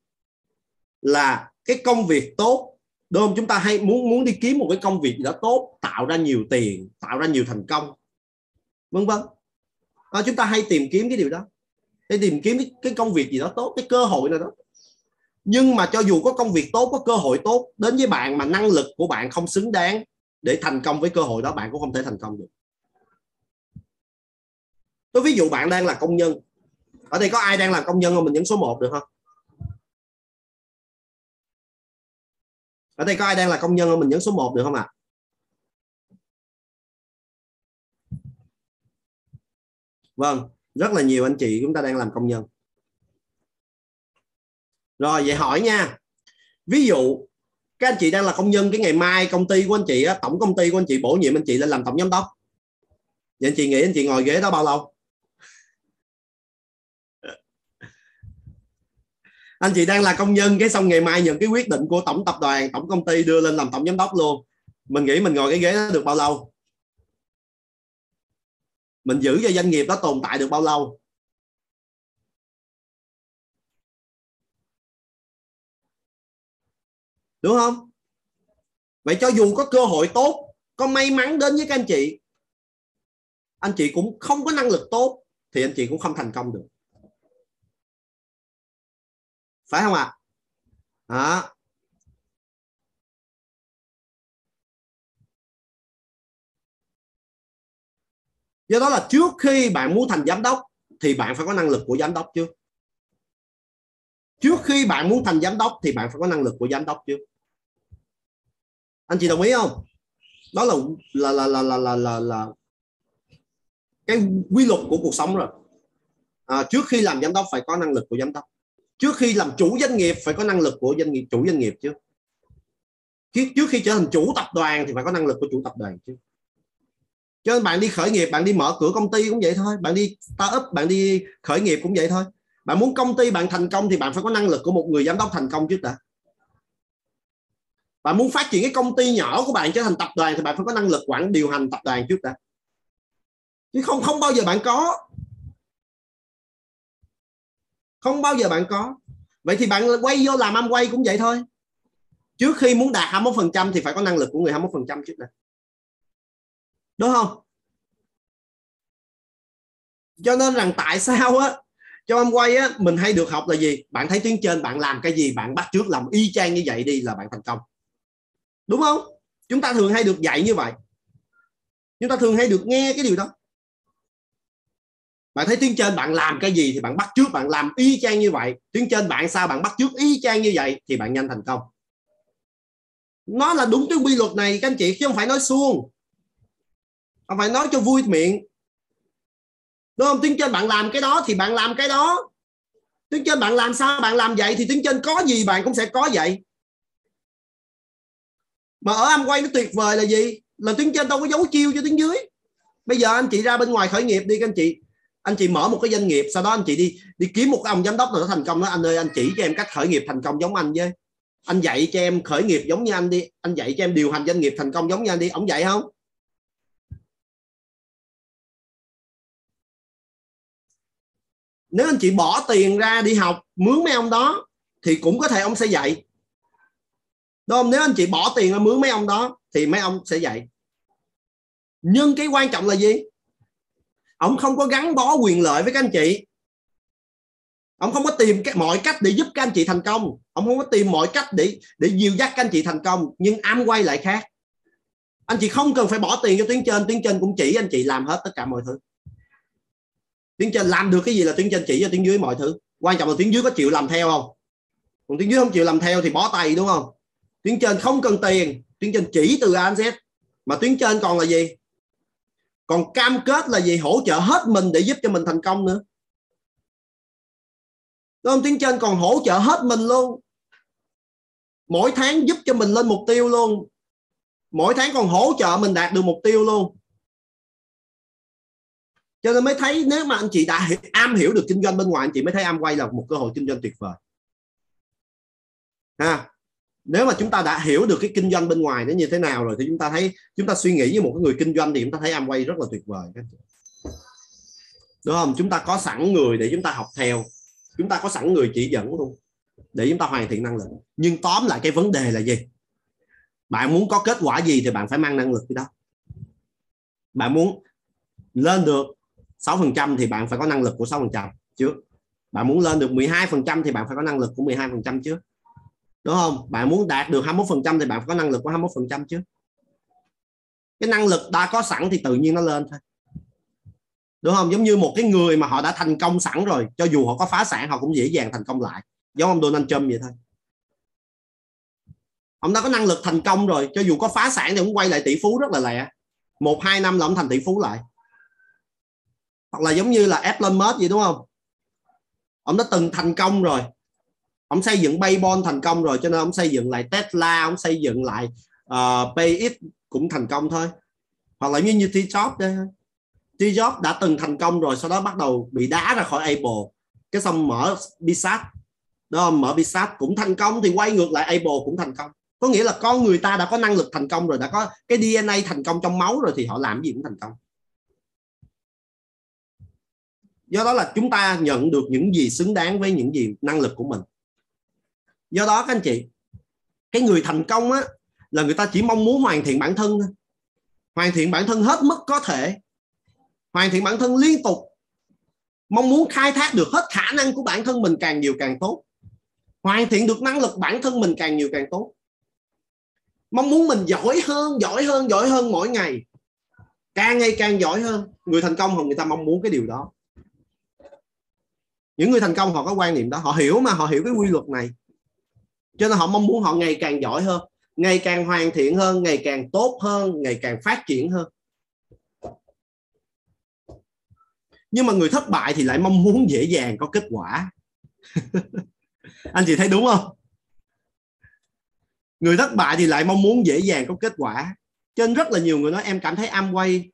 Speaker 1: là cái công việc tốt đúng không? Chúng ta hay muốn muốn đi kiếm một cái công việc gì đó tốt tạo ra nhiều tiền tạo ra nhiều thành công vân vân. À, chúng ta hay tìm kiếm cái điều đó để tìm kiếm cái, cái công việc gì đó tốt cái cơ hội nào đó. Nhưng mà cho dù có công việc tốt có cơ hội tốt đến với bạn mà năng lực của bạn không xứng đáng để thành công với cơ hội đó bạn cũng không thể thành công được. Tôi ví dụ bạn đang là công nhân ở đây có ai đang làm công nhân không? Mình nhấn số 1 được không? Ở đây có ai đang là công nhân không? Mình nhấn số 1 được không ạ? À? vâng rất là nhiều anh chị chúng ta đang làm công nhân. Rồi vậy hỏi nha. Ví dụ các anh chị đang là công nhân cái ngày mai công ty của anh chị á, tổng công ty của anh chị bổ nhiệm anh chị lên làm tổng giám đốc. Vậy anh chị nghĩ anh chị ngồi ghế đó bao lâu? Anh chị đang là công nhân, cái xong ngày mai nhận cái quyết định của tổng tập đoàn, tổng công ty đưa lên làm tổng giám đốc luôn. Mình nghĩ mình ngồi cái ghế đó được bao lâu? Mình giữ cho doanh nghiệp đó tồn tại được bao lâu? Đúng không? Vậy cho dù có cơ hội tốt, có may mắn đến với các anh chị anh chị cũng không có năng lực tốt, thì anh chị cũng không thành công được phải không ạ? À? đó. Do đó là trước khi bạn muốn thành giám đốc thì bạn phải có năng lực của giám đốc chứ. Trước khi bạn muốn thành giám đốc thì bạn phải có năng lực của giám đốc chứ. Anh chị đồng ý không? Đó là là là là là là là, là cái quy luật của cuộc sống rồi. À, trước khi làm giám đốc phải có năng lực của giám đốc trước khi làm chủ doanh nghiệp phải có năng lực của doanh nghiệp, chủ doanh nghiệp chứ. Trước khi trở thành chủ tập đoàn thì phải có năng lực của chủ tập đoàn chứ. Cho nên bạn đi khởi nghiệp, bạn đi mở cửa công ty cũng vậy thôi. Bạn đi startup, bạn đi khởi nghiệp cũng vậy thôi. Bạn muốn công ty bạn thành công thì bạn phải có năng lực của một người giám đốc thành công trước đã bạn muốn phát triển cái công ty nhỏ của bạn trở thành tập đoàn thì bạn phải có năng lực quản điều hành tập đoàn trước đã. Chứ không không bao giờ bạn có không bao giờ bạn có. Vậy thì bạn quay vô làm ăn quay cũng vậy thôi. Trước khi muốn đạt 21% thì phải có năng lực của người 21% trước đã. Đúng không? Cho nên rằng tại sao á, cho em quay á, mình hay được học là gì? Bạn thấy tuyến trên bạn làm cái gì, bạn bắt trước làm y chang như vậy đi là bạn thành công. Đúng không? Chúng ta thường hay được dạy như vậy. Chúng ta thường hay được nghe cái điều đó bạn thấy tiếng trên bạn làm cái gì thì bạn bắt trước bạn làm y chang như vậy. Tiếng trên bạn sao bạn bắt trước y chang như vậy thì bạn nhanh thành công. Nó là đúng cái quy luật này, các anh chị, chứ không phải nói suông. Không phải nói cho vui miệng. Đúng không? Tiếng trên bạn làm cái đó thì bạn làm cái đó. Tiếng trên bạn làm sao bạn làm vậy thì tiếng trên có gì bạn cũng sẽ có vậy. Mà ở âm quay nó tuyệt vời là gì? Là tiếng trên đâu có giấu chiêu cho tiếng dưới. Bây giờ anh chị ra bên ngoài khởi nghiệp đi các anh chị anh chị mở một cái doanh nghiệp, sau đó anh chị đi đi kiếm một ông giám đốc nào nó thành công đó, anh ơi, anh chỉ cho em cách khởi nghiệp thành công giống anh với anh dạy cho em khởi nghiệp giống như anh đi, anh dạy cho em điều hành doanh nghiệp thành công giống như anh đi, ông dạy không? Nếu anh chị bỏ tiền ra đi học, mướn mấy ông đó, thì cũng có thể ông sẽ dạy. Đúng không? Nếu anh chị bỏ tiền ra mướn mấy ông đó, thì mấy ông sẽ dạy. Nhưng cái quan trọng là gì? Ông không có gắn bó quyền lợi với các anh chị. Ông không có tìm mọi cách để giúp các anh chị thành công. Ông không có tìm mọi cách để để dìu dắt các anh chị thành công, nhưng am quay lại khác. Anh chị không cần phải bỏ tiền cho tuyến trên tuyến trên cũng chỉ anh chị làm hết tất cả mọi thứ. Tuyến trên làm được cái gì là tuyến trên chỉ cho tuyến dưới mọi thứ. Quan trọng là tuyến dưới có chịu làm theo không? Còn tuyến dưới không chịu làm theo thì bó tay, đúng không? Tuyến trên không cần tiền, tuyến trên chỉ từ A đến Z. Mà tuyến trên còn là gì? Còn cam kết là gì? Hỗ trợ hết mình để giúp cho mình thành công nữa. Đúng không? Tiếng trên còn hỗ trợ hết mình luôn. Mỗi tháng giúp cho mình lên mục tiêu luôn. Mỗi tháng còn hỗ trợ mình đạt được mục tiêu luôn. Cho nên mới thấy nếu mà anh chị đã hiểu, am hiểu được kinh doanh bên ngoài anh chị mới thấy am quay là một cơ hội kinh doanh tuyệt vời. Ha? Nếu mà chúng ta đã hiểu được cái kinh doanh bên ngoài nó như thế nào rồi thì chúng ta thấy, chúng ta suy nghĩ như một cái người kinh doanh thì chúng ta thấy Amway rất là tuyệt vời đúng không? Chúng ta có sẵn người để chúng ta học theo. Chúng ta có sẵn người chỉ dẫn luôn để chúng ta hoàn thiện năng lực. Nhưng tóm lại cái vấn đề là gì? Bạn muốn có kết quả gì thì bạn phải mang năng lực đi đó. Bạn muốn lên được 6% thì bạn phải có năng lực của 6% trước. Bạn muốn lên được 12% thì bạn phải có năng lực của 12% trước đúng không? Bạn muốn đạt được 21% thì bạn có năng lực của 21% chứ. Cái năng lực đã có sẵn thì tự nhiên nó lên thôi. Đúng không? Giống như một cái người mà họ đã thành công sẵn rồi, cho dù họ có phá sản, họ cũng dễ dàng thành công lại. Giống ông Donald Trump vậy thôi. Ông đã có năng lực thành công rồi, cho dù có phá sản thì cũng quay lại tỷ phú rất là lẹ. Một, hai năm là ông thành tỷ phú lại. Hoặc là giống như là Elon Musk vậy, đúng không? Ông đã từng thành công rồi ông xây dựng Paypal thành công rồi cho nên ông xây dựng lại Tesla ông xây dựng lại ờ, uh, PayX cũng thành công thôi. Hoặc là như như Steve Jobs đây Steve Jobs đã từng thành công rồi sau đó bắt đầu bị đá ra khỏi Apple. Cái xong mở Bisat, đó mở Bisat cũng thành công thì quay ngược lại Apple cũng thành công. Có nghĩa là con người ta đã có năng lực thành công rồi đã có cái DNA thành công trong máu rồi thì họ làm gì cũng thành công. Do đó là chúng ta nhận được những gì xứng đáng với những gì năng lực của mình do đó các anh chị, cái người thành công á, là người ta chỉ mong muốn hoàn thiện bản thân thôi. Hoàn thiện bản thân hết mức có thể. Hoàn thiện bản thân liên tục. Mong muốn khai thác được hết khả năng của bản thân mình càng nhiều càng tốt. Hoàn thiện được năng lực bản thân mình càng nhiều càng tốt. Mong muốn mình giỏi hơn giỏi hơn giỏi hơn mỗi ngày. Càng ngày càng giỏi hơn. Người thành công họ, người ta mong muốn cái điều đó. Những người thành công họ có quan niệm đó. Họ hiểu mà, họ hiểu cái quy luật này cho nên họ mong muốn họ ngày càng giỏi hơn, ngày càng hoàn thiện hơn, ngày càng tốt hơn, ngày càng phát triển hơn. Nhưng mà người thất bại thì lại mong muốn dễ dàng có kết quả. Anh chị thấy đúng không? Người thất bại thì lại mong muốn dễ dàng có kết quả. Trên rất là nhiều người nói, em cảm thấy Amway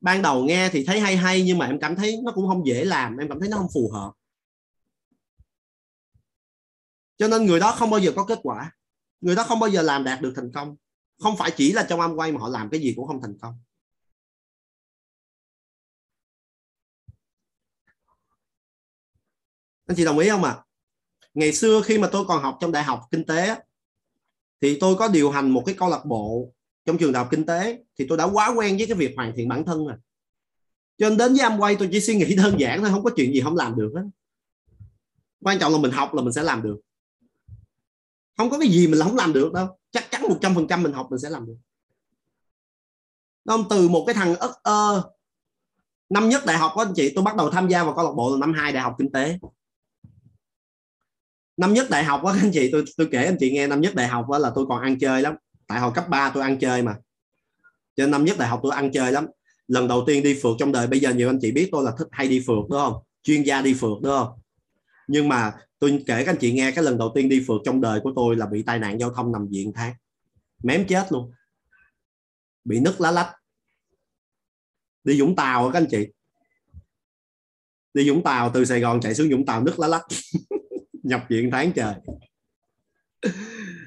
Speaker 1: ban đầu nghe thì thấy hay hay, nhưng mà em cảm thấy nó cũng không dễ làm, em cảm thấy nó không phù hợp cho nên người đó không bao giờ có kết quả. Người đó không bao giờ làm đạt được thành công. Không phải chỉ là trong Amway mà họ làm cái gì cũng không thành công. Anh chị đồng ý không ạ? À? ngày xưa khi mà tôi còn học trong đại học kinh tế thì tôi có điều hành một cái câu lạc bộ trong trường đại học kinh tế, thì tôi đã quá quen với cái việc hoàn thiện bản thân rồi. Cho nên đến với Amway tôi chỉ suy nghĩ đơn giản thôi, không có chuyện gì không làm được hết quan trọng là mình học là mình sẽ làm được không có cái gì mình không làm được đâu. Chắc chắn một trăm phần trăm mình học mình sẽ làm được. Không từ một cái thằng ất ơ, năm nhất đại học đó anh chị, tôi bắt đầu tham gia vào câu lạc bộ là năm hai đại học kinh tế. Năm nhất đại học đó anh chị, tôi tôi kể anh chị nghe, năm nhất đại học đó là tôi còn ăn chơi lắm. Tại hồi cấp 3 tôi ăn chơi mà. Cho nên năm nhất đại học tôi ăn chơi lắm. Lần đầu tiên đi phượt trong đời, bây giờ nhiều anh chị biết tôi là thích hay đi phượt, đúng không? Chuyên gia đi phượt, đúng không? Nhưng mà tôi, kể các anh chị nghe, cái lần đầu tiên đi phượt trong đời của tôi là bị tai nạn giao thông nằm viện tháng. Mém chết luôn. Bị nứt lá lách. Đi Vũng Tàu các anh chị. Đi Vũng Tàu, từ Sài Gòn chạy xuống Vũng Tàu nứt lá lách. Nhập viện tháng trời.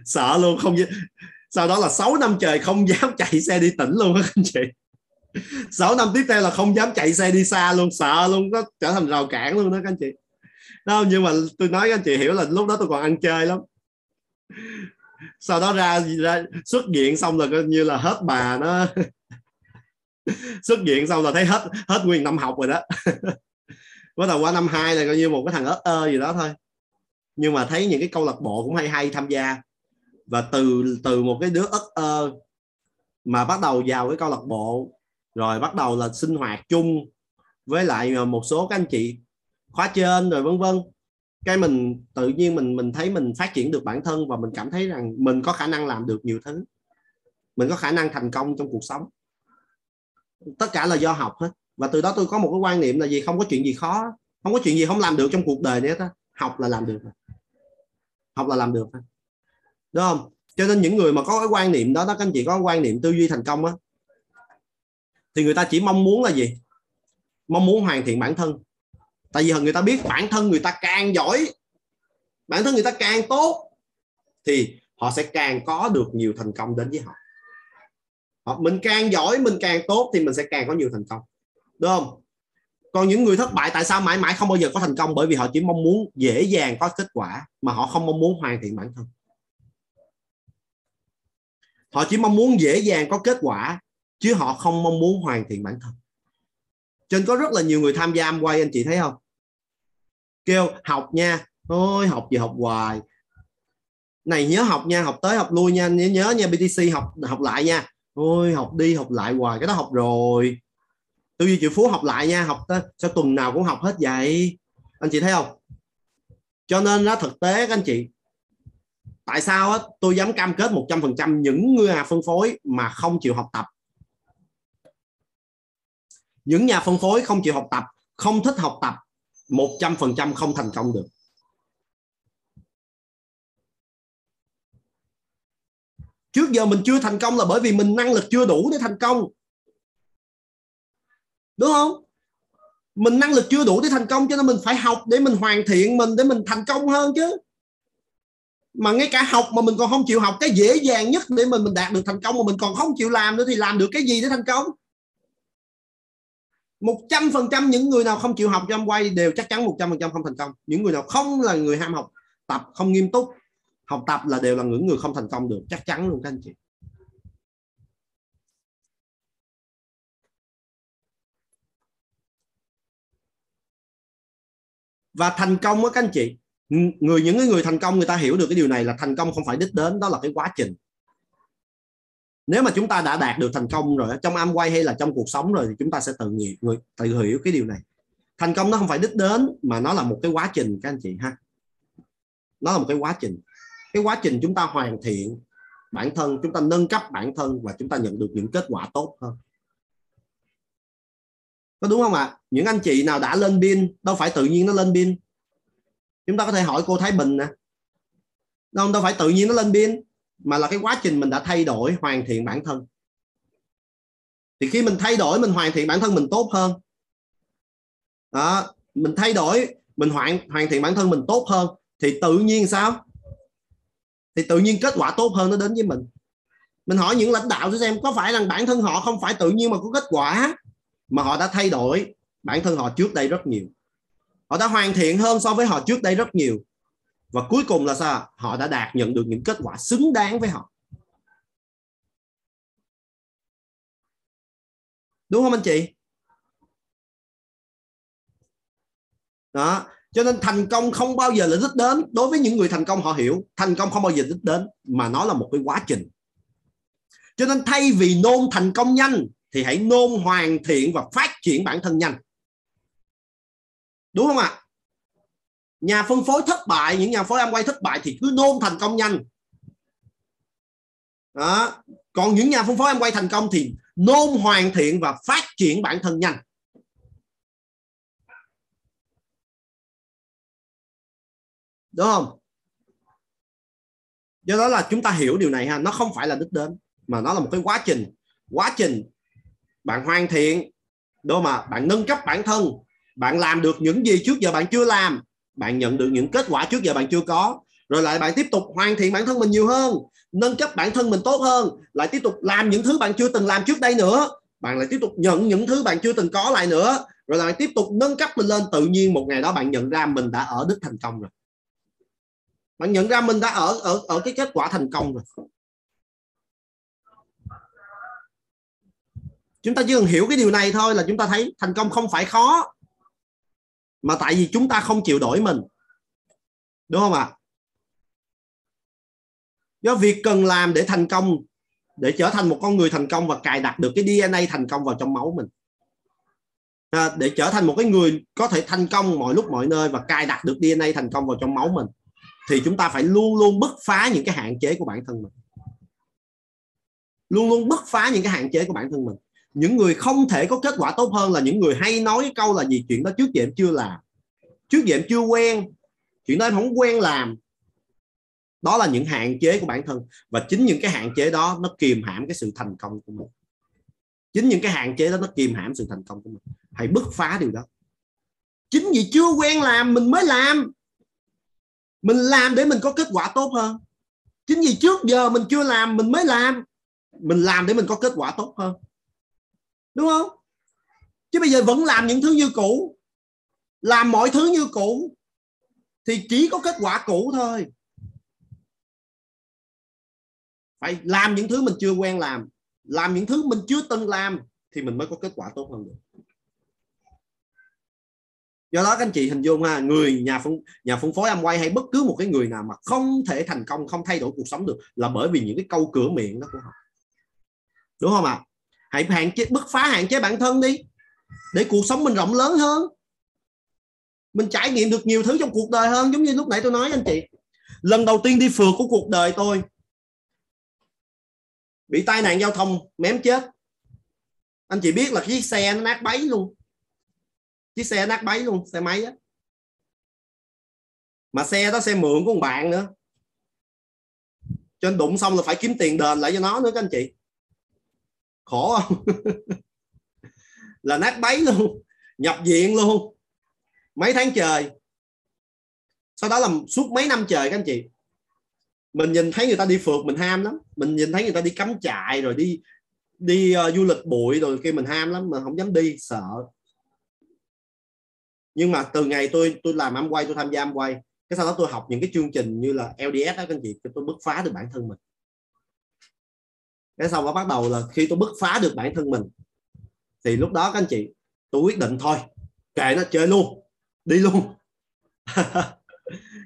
Speaker 1: Sợ luôn, không sau đó là 6 năm trời không dám chạy xe đi tỉnh luôn các anh chị. 6 năm tiếp theo là không dám chạy xe đi xa luôn, sợ luôn, nó trở thành rào cản luôn đó các anh chị đâu nhưng mà tôi nói các anh chị hiểu là lúc đó tôi còn ăn chơi lắm. Sau đó ra ra xuất hiện xong là coi như là hết bà nó. Xuất hiện xong là thấy hết hết nguyên năm học rồi đó. Bắt đầu qua năm hai là coi như một cái thằng ớt ơ gì đó thôi. Nhưng mà thấy những cái câu lạc bộ cũng hay hay tham gia. Và từ từ một cái đứa ớt ơ mà bắt đầu vào cái câu lạc bộ, rồi bắt đầu là sinh hoạt chung với lại một số các anh chị khóa trên rồi vân vân. Cái mình, tự nhiên mình mình thấy mình phát triển được bản thân và mình cảm thấy rằng mình có khả năng làm được nhiều thứ. Mình có khả năng thành công trong cuộc sống. Tất cả là do học hết. Và từ đó tôi có một cái quan niệm là gì? Không có chuyện gì khó. Không có chuyện gì không làm được trong cuộc đời nữa đó học là làm được học là làm được đúng không? Cho nên những người mà có cái quan niệm đó đó các anh chị có quan niệm tư duy thành công á, thì người ta chỉ mong muốn là gì? Mong muốn hoàn thiện bản thân tại vì người ta biết bản thân người ta càng giỏi, bản thân người ta càng tốt, thì họ sẽ càng có được nhiều thành công đến với họ. Họ mình càng giỏi, mình càng tốt thì mình sẽ càng có nhiều thành công. Đúng không? Còn những người thất bại, tại sao mãi mãi không bao giờ có thành công? Bởi vì họ chỉ mong muốn dễ dàng có kết quả mà họ không mong muốn hoàn thiện bản thân. Họ chỉ mong muốn dễ dàng có kết quả, chứ họ không mong muốn hoàn thiện bản thân. Trên có rất là nhiều người tham gia quay anh chị thấy không? Kêu học nha thôi học gì học hoài. Này nhớ học nha học tới học lui nha nhớ nhớ nha BTC học học lại nha. Thôi học đi học lại hoài cái đó học rồi. Tư duy triệu phú học lại nha học tới sao tuần nào cũng học hết vậy? Anh chị thấy không? Cho nên đó thực tế các anh chị tại sao á, tôi dám cam kết 100% những người nhà phân phối mà không chịu học tập? Những nhà phân phối không chịu học tập không thích học tập 100% không thành công được. Trước giờ mình chưa thành công là bởi vì mình năng lực chưa đủ để thành công. Đúng không? Mình năng lực chưa đủ để thành công cho nên mình phải học để mình hoàn thiện mình, để mình thành công hơn chứ. Mà ngay cả học mà mình còn không chịu học, cái dễ dàng nhất để mình mình đạt được thành công mà mình còn không chịu làm nữa thì làm được cái gì để thành công? Một trăm phần trăm những người nào không chịu học trong quay đều chắc chắn một trăm phần trăm không thành công. Những người nào không là người ham học, tập không nghiêm túc, học tập là đều là những người không thành công được. Chắc chắn luôn các anh chị. Và thành công á các anh chị. Người, những cái người thành công người ta hiểu được cái điều này là thành công không phải đích đến, đó là cái quá trình nếu mà chúng ta đã đạt được thành công rồi trong am quay hay là trong cuộc sống rồi thì chúng ta sẽ tự nghiệp người, tự hiểu cái điều này. Thành công nó không phải đích đến mà nó là một cái quá trình, các anh chị ha. Nó là một cái quá trình. Cái quá trình chúng ta hoàn thiện bản thân, chúng ta nâng cấp bản thân và chúng ta nhận được những kết quả tốt hơn. Có đúng không ạ? Những anh chị nào đã lên pin, đâu phải tự nhiên nó lên pin. Chúng ta có thể hỏi cô Thái Bình nè. Đâu đâu phải tự nhiên nó lên pin mà là cái quá trình mình đã thay đổi hoàn thiện bản thân. Thì khi mình thay đổi mình hoàn thiện bản thân mình tốt hơn. Đó, mình thay đổi mình hoàn hoàn thiện bản thân mình tốt hơn thì tự nhiên sao? Thì tự nhiên kết quả tốt hơn nó đến với mình. Mình hỏi những lãnh đạo xem có phải rằng bản thân họ không phải tự nhiên mà có kết quả mà họ đã thay đổi bản thân họ trước đây rất nhiều? Họ đã hoàn thiện hơn so với họ trước đây rất nhiều và cuối cùng là sao? Họ đã đạt nhận được những kết quả xứng đáng với họ. Đúng không anh chị? Đó. Cho nên thành công không bao giờ là đích đến. Đối với những người thành công, họ hiểu, thành công không bao giờ đích đến, mà nó là một cái quá trình. Cho nên thay vì nôn thành công nhanh, thì hãy nôn hoàn thiện và phát triển bản thân nhanh. Đúng không ạ? Nhà phân phối thất bại, những nhà phân phối em quay thất bại thì cứ nôn thành công nhanh. Đó. còn những nhà phân phối em quay thành công thì nôn hoàn thiện và phát triển bản thân nhanh. Đúng không? Do đó là chúng ta hiểu điều này ha. Nó không phải là đích đến, mà nó là một cái quá trình. Quá trình bạn hoàn thiện, đúng mà bạn nâng cấp bản thân, bạn làm được những gì trước giờ bạn chưa làm bạn nhận được những kết quả trước giờ bạn chưa có. Rồi lại bạn tiếp tục hoàn thiện bản thân mình nhiều hơn, nâng cấp bản thân mình tốt hơn, lại tiếp tục làm những thứ bạn chưa từng làm trước đây nữa. Bạn lại tiếp tục nhận những thứ bạn chưa từng có lại nữa. Rồi lại tiếp tục nâng cấp mình lên. Tự nhiên một ngày đó bạn nhận ra mình đã ở đích thành công rồi. Bạn nhận ra mình đã ở ở ở cái kết quả thành công rồi. Chúng ta chỉ cần hiểu cái điều này thôi là chúng ta thấy thành công không phải khó mà tại vì chúng ta không chịu đổi mình. Đúng không ạ? Do việc cần làm để thành công để trở thành một con người thành công và cài đặt được cái DNA thành công vào trong máu mình. À, để trở thành một cái người có thể thành công mọi lúc mọi nơi và cài đặt được DNA thành công vào trong máu mình thì chúng ta phải luôn luôn bứt phá những cái hạn chế của bản thân mình. Luôn luôn bứt phá những cái hạn chế của bản thân mình những người không thể có kết quả tốt hơn là những người hay nói câu là gì? Chuyện đó trước giờ em chưa làm. Trước giờ em chưa quen. Chuyện đó em không quen làm. Đó là những hạn chế của bản thân. Và chính những cái hạn chế đó nó kìm hãm cái sự thành công của mình. Chính những cái hạn chế đó nó kìm hãm sự thành công của mình. Hãy bứt phá điều đó. Chính vì chưa quen làm, mình mới làm. Mình làm để mình có kết quả tốt hơn. Chính vì trước giờ mình chưa làm, mình mới làm. Mình làm để mình có kết quả tốt hơn đúng không? Chứ bây giờ vẫn làm những thứ như cũ, làm mọi thứ như cũ, thì chỉ có kết quả cũ thôi. Phải làm những thứ mình chưa quen làm làm những thứ mình chưa từng làm thì mình mới có kết quả tốt hơn được. Do đó các anh chị hình dung ha, người nhà phân nhà phân phối quay hay bất cứ một cái người nào mà không thể thành công, không thay đổi cuộc sống được là bởi vì những cái câu cửa miệng đó của họ. Đúng không ạ? à? Hãy hạn chế, bứt phá hạn chế bản thân đi. Để cuộc sống mình rộng lớn hơn. Mình trải nghiệm được nhiều thứ trong cuộc đời hơn, giống như lúc nãy tôi nói anh chị. Lần đầu tiên đi phượt của cuộc đời tôi, bị tai nạn giao thông mém chết. Anh chị biết là chiếc xe nó nát bấy luôn. Chiếc xe nát bấy luôn, xe máy á. Mà xe đó xe mượn của một bạn nữa. Cho nên đụng xong là phải kiếm tiền đền lại cho nó nữa các anh chị khổ không? Là nát bấy luôn. Nhập viện luôn. Mấy tháng trời. Sau đó là suốt mấy năm trời các anh chị. Mình nhìn thấy người ta đi phượt mình ham lắm. Mình nhìn thấy người ta đi cắm trại rồi đi đi uh, du lịch bụi rồi kia mình ham lắm mà không dám đi sợ. Nhưng mà từ ngày tôi tôi làm âm quay tôi tham gia âm quay cái sau đó tôi học những cái chương trình như là LDS đó các anh chị tôi bứt phá được bản thân mình cái sau đó bắt đầu là khi tôi bứt phá được bản thân mình, thì lúc đó các anh chị, tôi quyết định thôi, kệ nó, chơi luôn, đi luôn.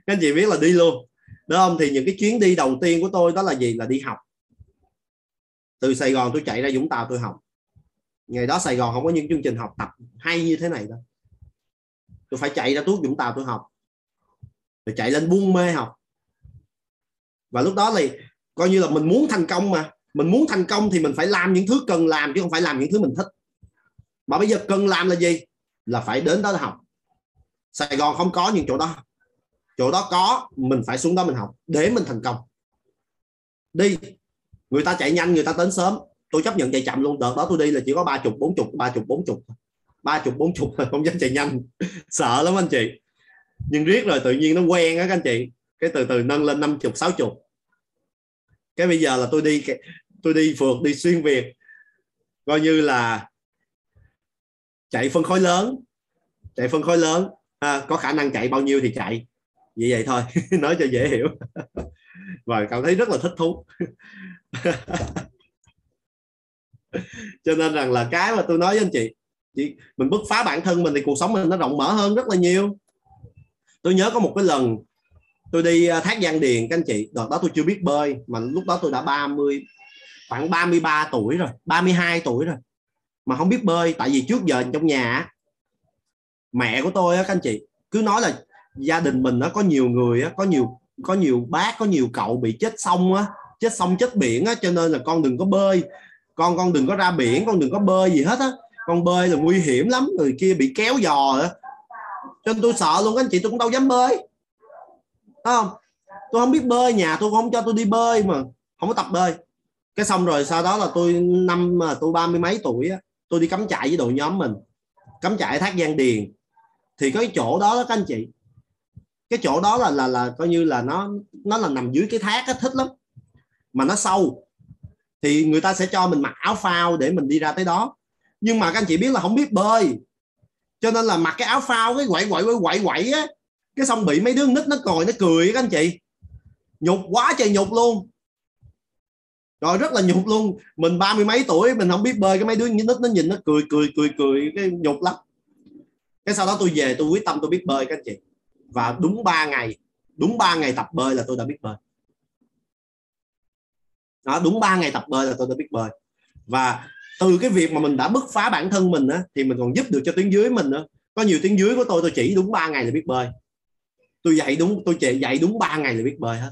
Speaker 1: Các anh chị biết là đi luôn. Đúng không? Thì những cái chuyến đi đầu tiên của tôi đó là gì? Là đi học. Từ Sài Gòn tôi chạy ra Vũng Tàu tôi học. Ngày đó Sài Gòn không có những chương trình học tập hay như thế này đâu. Tôi phải chạy ra tuốt Vũng Tàu tôi học. Rồi chạy lên buôn mê học. Và lúc đó thì coi như là mình muốn thành công mà mình muốn thành công thì mình phải làm những thứ cần làm chứ không phải làm những thứ mình thích. Mà bây giờ cần làm là gì? Là phải đến đó học. Sài Gòn không có những chỗ đó chỗ đó có, mình phải xuống đó mình học để mình thành công. Đi. Người ta chạy nhanh, người ta đến sớm. Tôi chấp nhận chạy chậm luôn. Đợt đó tôi đi là chỉ có ba chục, bốn chục, ba chục, bốn chục ba chục, bốn chục không dám chạy nhanh. Sợ lắm anh chị. Nhưng riết rồi tự nhiên nó quen á các anh chị. Cái từ từ nâng lên năm chục, sáu chục. Cái bây giờ là tôi đi tôi đi phượt đi xuyên việt. Coi như là chạy phân khối lớn chạy phân khối lớn. À, có khả năng chạy bao nhiêu thì chạy. Vậy vậy thôi nói cho dễ hiểu. Và cảm thấy rất là thích thú. Cho nên rằng là cái mà tôi nói với anh chị chị mình bứt phá bản thân mình thì cuộc sống mình nó rộng mở hơn rất là nhiều. Tôi nhớ có một cái lần tôi đi à, thác Giang Điền các anh chị. Đợt đó tôi chưa biết bơi mà lúc đó tôi đã 30 khoảng 33 tuổi rồi 32 tuổi rồi. Mà không biết bơi, tại vì trước giờ trong nhà mẹ của tôi á, các anh chị, cứ nói là gia đình mình nó có nhiều người á, có nhiều có nhiều bác, có nhiều cậu bị chết sông á, chết sông, chết biển á, cho nên là con đừng có bơi. Con con đừng có ra biển, con đừng có bơi gì hết á. Con bơi là nguy hiểm lắm, người kia bị kéo giò á. Cho nên tôi sợ luôn, các anh chị, tôi cũng đâu dám bơi. Đúng không? Tôi không biết bơi, nhà tôi không cho tôi đi bơi mà không có tập bơi cái xong rồi sau đó là tôi năm mà tôi ba mươi mấy tuổi á, tôi đi cắm trại với đội nhóm mình, cắm trại thác Giang Điền. Thì cái chỗ đó đó các anh chị. Cái chỗ đó là là là coi như là nó nó là nằm dưới cái thác á, thích lắm. Mà nó sâu. Thì người ta sẽ cho mình mặc áo phao để mình đi ra tới đó. Nhưng mà các anh chị biết là không biết bơi. Cho nên là mặc cái áo phao, cái quậy quậy quậy quậy quậy á. Cái xong bị mấy đứa nít nó còi nó cười các anh chị. Nhục quá trời nhục luôn rồi rất là nhục luôn. Mình ba mươi mấy tuổi mình không biết bơi cái mấy đứa nít nó nhìn nó cười cười cười cười cái nhục lắm. Cái sau đó tôi về tôi quyết tâm tôi biết bơi các anh chị. Và đúng 3 ngày đúng 3 ngày tập bơi là tôi đã biết bơi. Đó đúng 3 ngày tập bơi là tôi đã biết bơi. Và từ cái việc mà mình đã bứt phá bản thân mình á, thì mình còn giúp được cho tuyến dưới mình nữa. Có nhiều tuyến dưới của tôi tôi chỉ đúng 3 ngày là biết bơi. Tôi dạy đúng tôi chỉ dạy đúng 3 ngày là biết bơi hết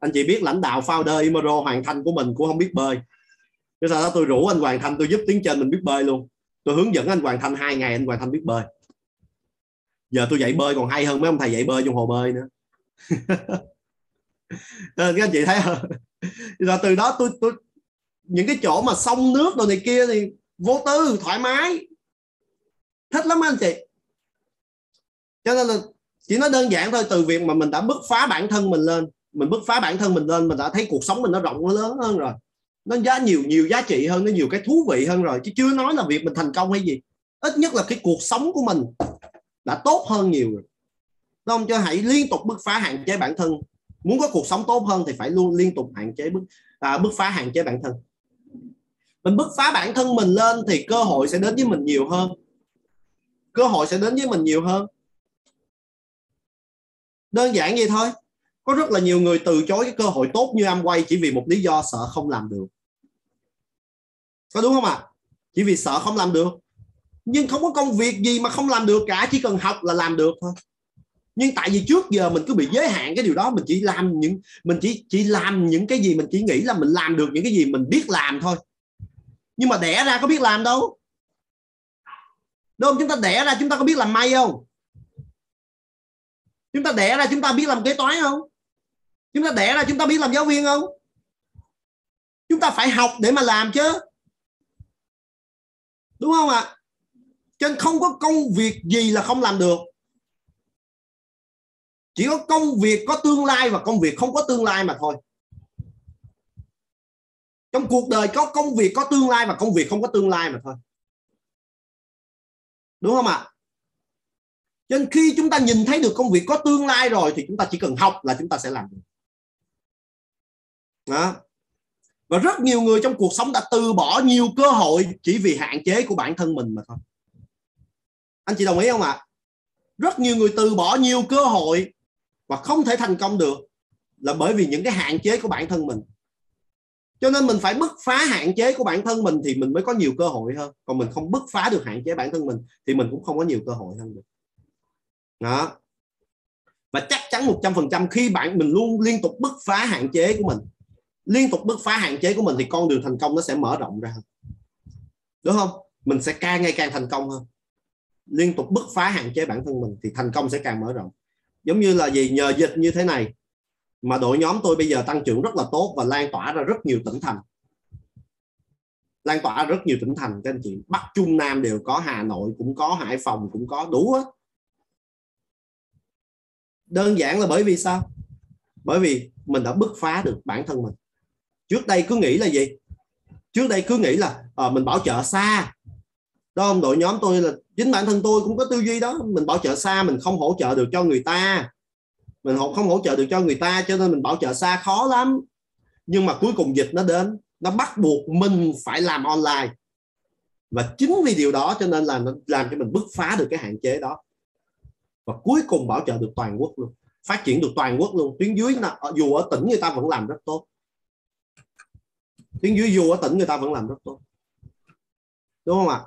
Speaker 1: anh chị biết lãnh đạo founder Imaro Hoàng Thanh của mình cũng không biết bơi. Cái sau đó tôi rủ anh Hoàng Thanh tôi giúp tiếng trên mình biết bơi luôn. Tôi hướng dẫn anh Hoàng Thanh hai ngày, anh Hoàng Thanh biết bơi. Giờ tôi dạy bơi còn hay hơn mấy ông thầy dạy bơi trong hồ bơi nữa. Ờ, các anh chị thấy không? Rồi từ đó tôi tôi, những cái chỗ mà sông nước đồ này kia thì vô tư, thoải mái. Thích lắm anh chị. Cho nên là chỉ nói đơn giản thôi, từ việc mà mình đã bứt phá bản thân mình lên mình bứt phá bản thân mình lên mình đã thấy cuộc sống mình nó rộng nó lớn hơn rồi. Nó giá nhiều nhiều giá trị hơn nó nhiều cái thú vị hơn rồi chứ chưa nói là việc mình thành công hay gì. Ít nhất là cái cuộc sống của mình đã tốt hơn nhiều rồi. Đúng không? Cho hãy liên tục bứt phá hạn chế bản thân. Muốn có cuộc sống tốt hơn thì phải luôn liên tục hạn chế bứt à, bứt phá hạn chế bản thân. Mình bứt phá bản thân mình lên thì cơ hội sẽ đến với mình nhiều hơn. Cơ hội sẽ đến với mình nhiều hơn. Đơn giản vậy thôi có rất là nhiều người từ chối cái cơ hội tốt như quay chỉ vì một lý do sợ không làm được. Có đúng không ạ? À? chỉ vì sợ không làm được. Nhưng không có công việc gì mà không làm được cả, chỉ cần học là làm được thôi. Nhưng tại vì trước giờ mình cứ bị giới hạn cái điều đó, mình chỉ làm những, mình chỉ chỉ làm những cái gì mình chỉ nghĩ là mình làm được những cái gì mình biết làm thôi. Nhưng mà đẻ ra có biết làm đâu. Đúng không? Chúng ta đẻ ra chúng ta có biết làm may không? Chúng ta đẻ ra chúng ta biết làm kế toán không? Chúng ta đẻ ra chúng ta biết làm giáo viên không? Chúng ta phải học để mà làm chứ. Đúng không ạ? À? cho nên không có công việc gì là không làm được. Chỉ có công việc có tương lai và công việc không có tương lai mà thôi. Trong cuộc đời có công việc có tương lai và công việc không có tương lai mà thôi. Đúng không ạ? Cho nên khi chúng ta nhìn thấy được công việc có tương lai rồi thì chúng ta chỉ cần học là chúng ta sẽ làm được đó. và rất nhiều người trong cuộc sống đã từ bỏ nhiều cơ hội chỉ vì hạn chế của bản thân mình mà thôi. Anh chị đồng ý không ạ? Rất nhiều người từ bỏ nhiều cơ hội và không thể thành công được là bởi vì những cái hạn chế của bản thân mình. Cho nên mình phải bứt phá hạn chế của bản thân mình thì mình mới có nhiều cơ hội hơn. Còn mình không bứt phá được hạn chế bản thân mình thì mình cũng không có nhiều cơ hội hơn được. Đó. Và chắc chắn 100% khi bạn, mình luôn liên tục bứt phá hạn chế của mình liên tục bứt phá hạn chế của mình thì con đường thành công nó sẽ mở rộng ra đúng không? Mình sẽ càng ngày càng thành công hơn. Liên tục bứt phá hạn chế bản thân mình thì thành công sẽ càng mở rộng. Giống như là gì? Nhờ dịch như thế này mà đội nhóm tôi bây giờ tăng trưởng rất là tốt và lan tỏa ra rất nhiều tỉnh thành. Lan tỏa rất nhiều tỉnh thành, các anh chị. Bắc, trung, nam đều có, hà nội cũng có, hải phòng cũng có, đủ á. Đơn giản là bởi vì sao? Bởi vì mình đã bứt phá được bản thân mình trước đây cứ nghĩ là gì? Trước đây cứ nghĩ là à, mình bảo trợ xa. Đó không đội nhóm tôi là chính bản thân tôi cũng có tư duy đó. Mình bảo trợ xa mình không hỗ trợ được cho người ta. Mình không hỗ trợ được cho người ta cho nên mình bảo trợ xa khó lắm. Nhưng mà cuối cùng dịch nó đến. Nó bắt buộc mình phải làm online. Và chính vì điều đó cho nên là nó làm cho mình bứt phá được cái hạn chế đó. Và cuối cùng bảo trợ được toàn quốc luôn. Phát triển được toàn quốc luôn. Tuyến dưới là ờ, dù ở tỉnh người ta vẫn làm rất tốt tuyến dưới dù ở tỉnh người ta vẫn làm rất tốt. Đúng không ạ?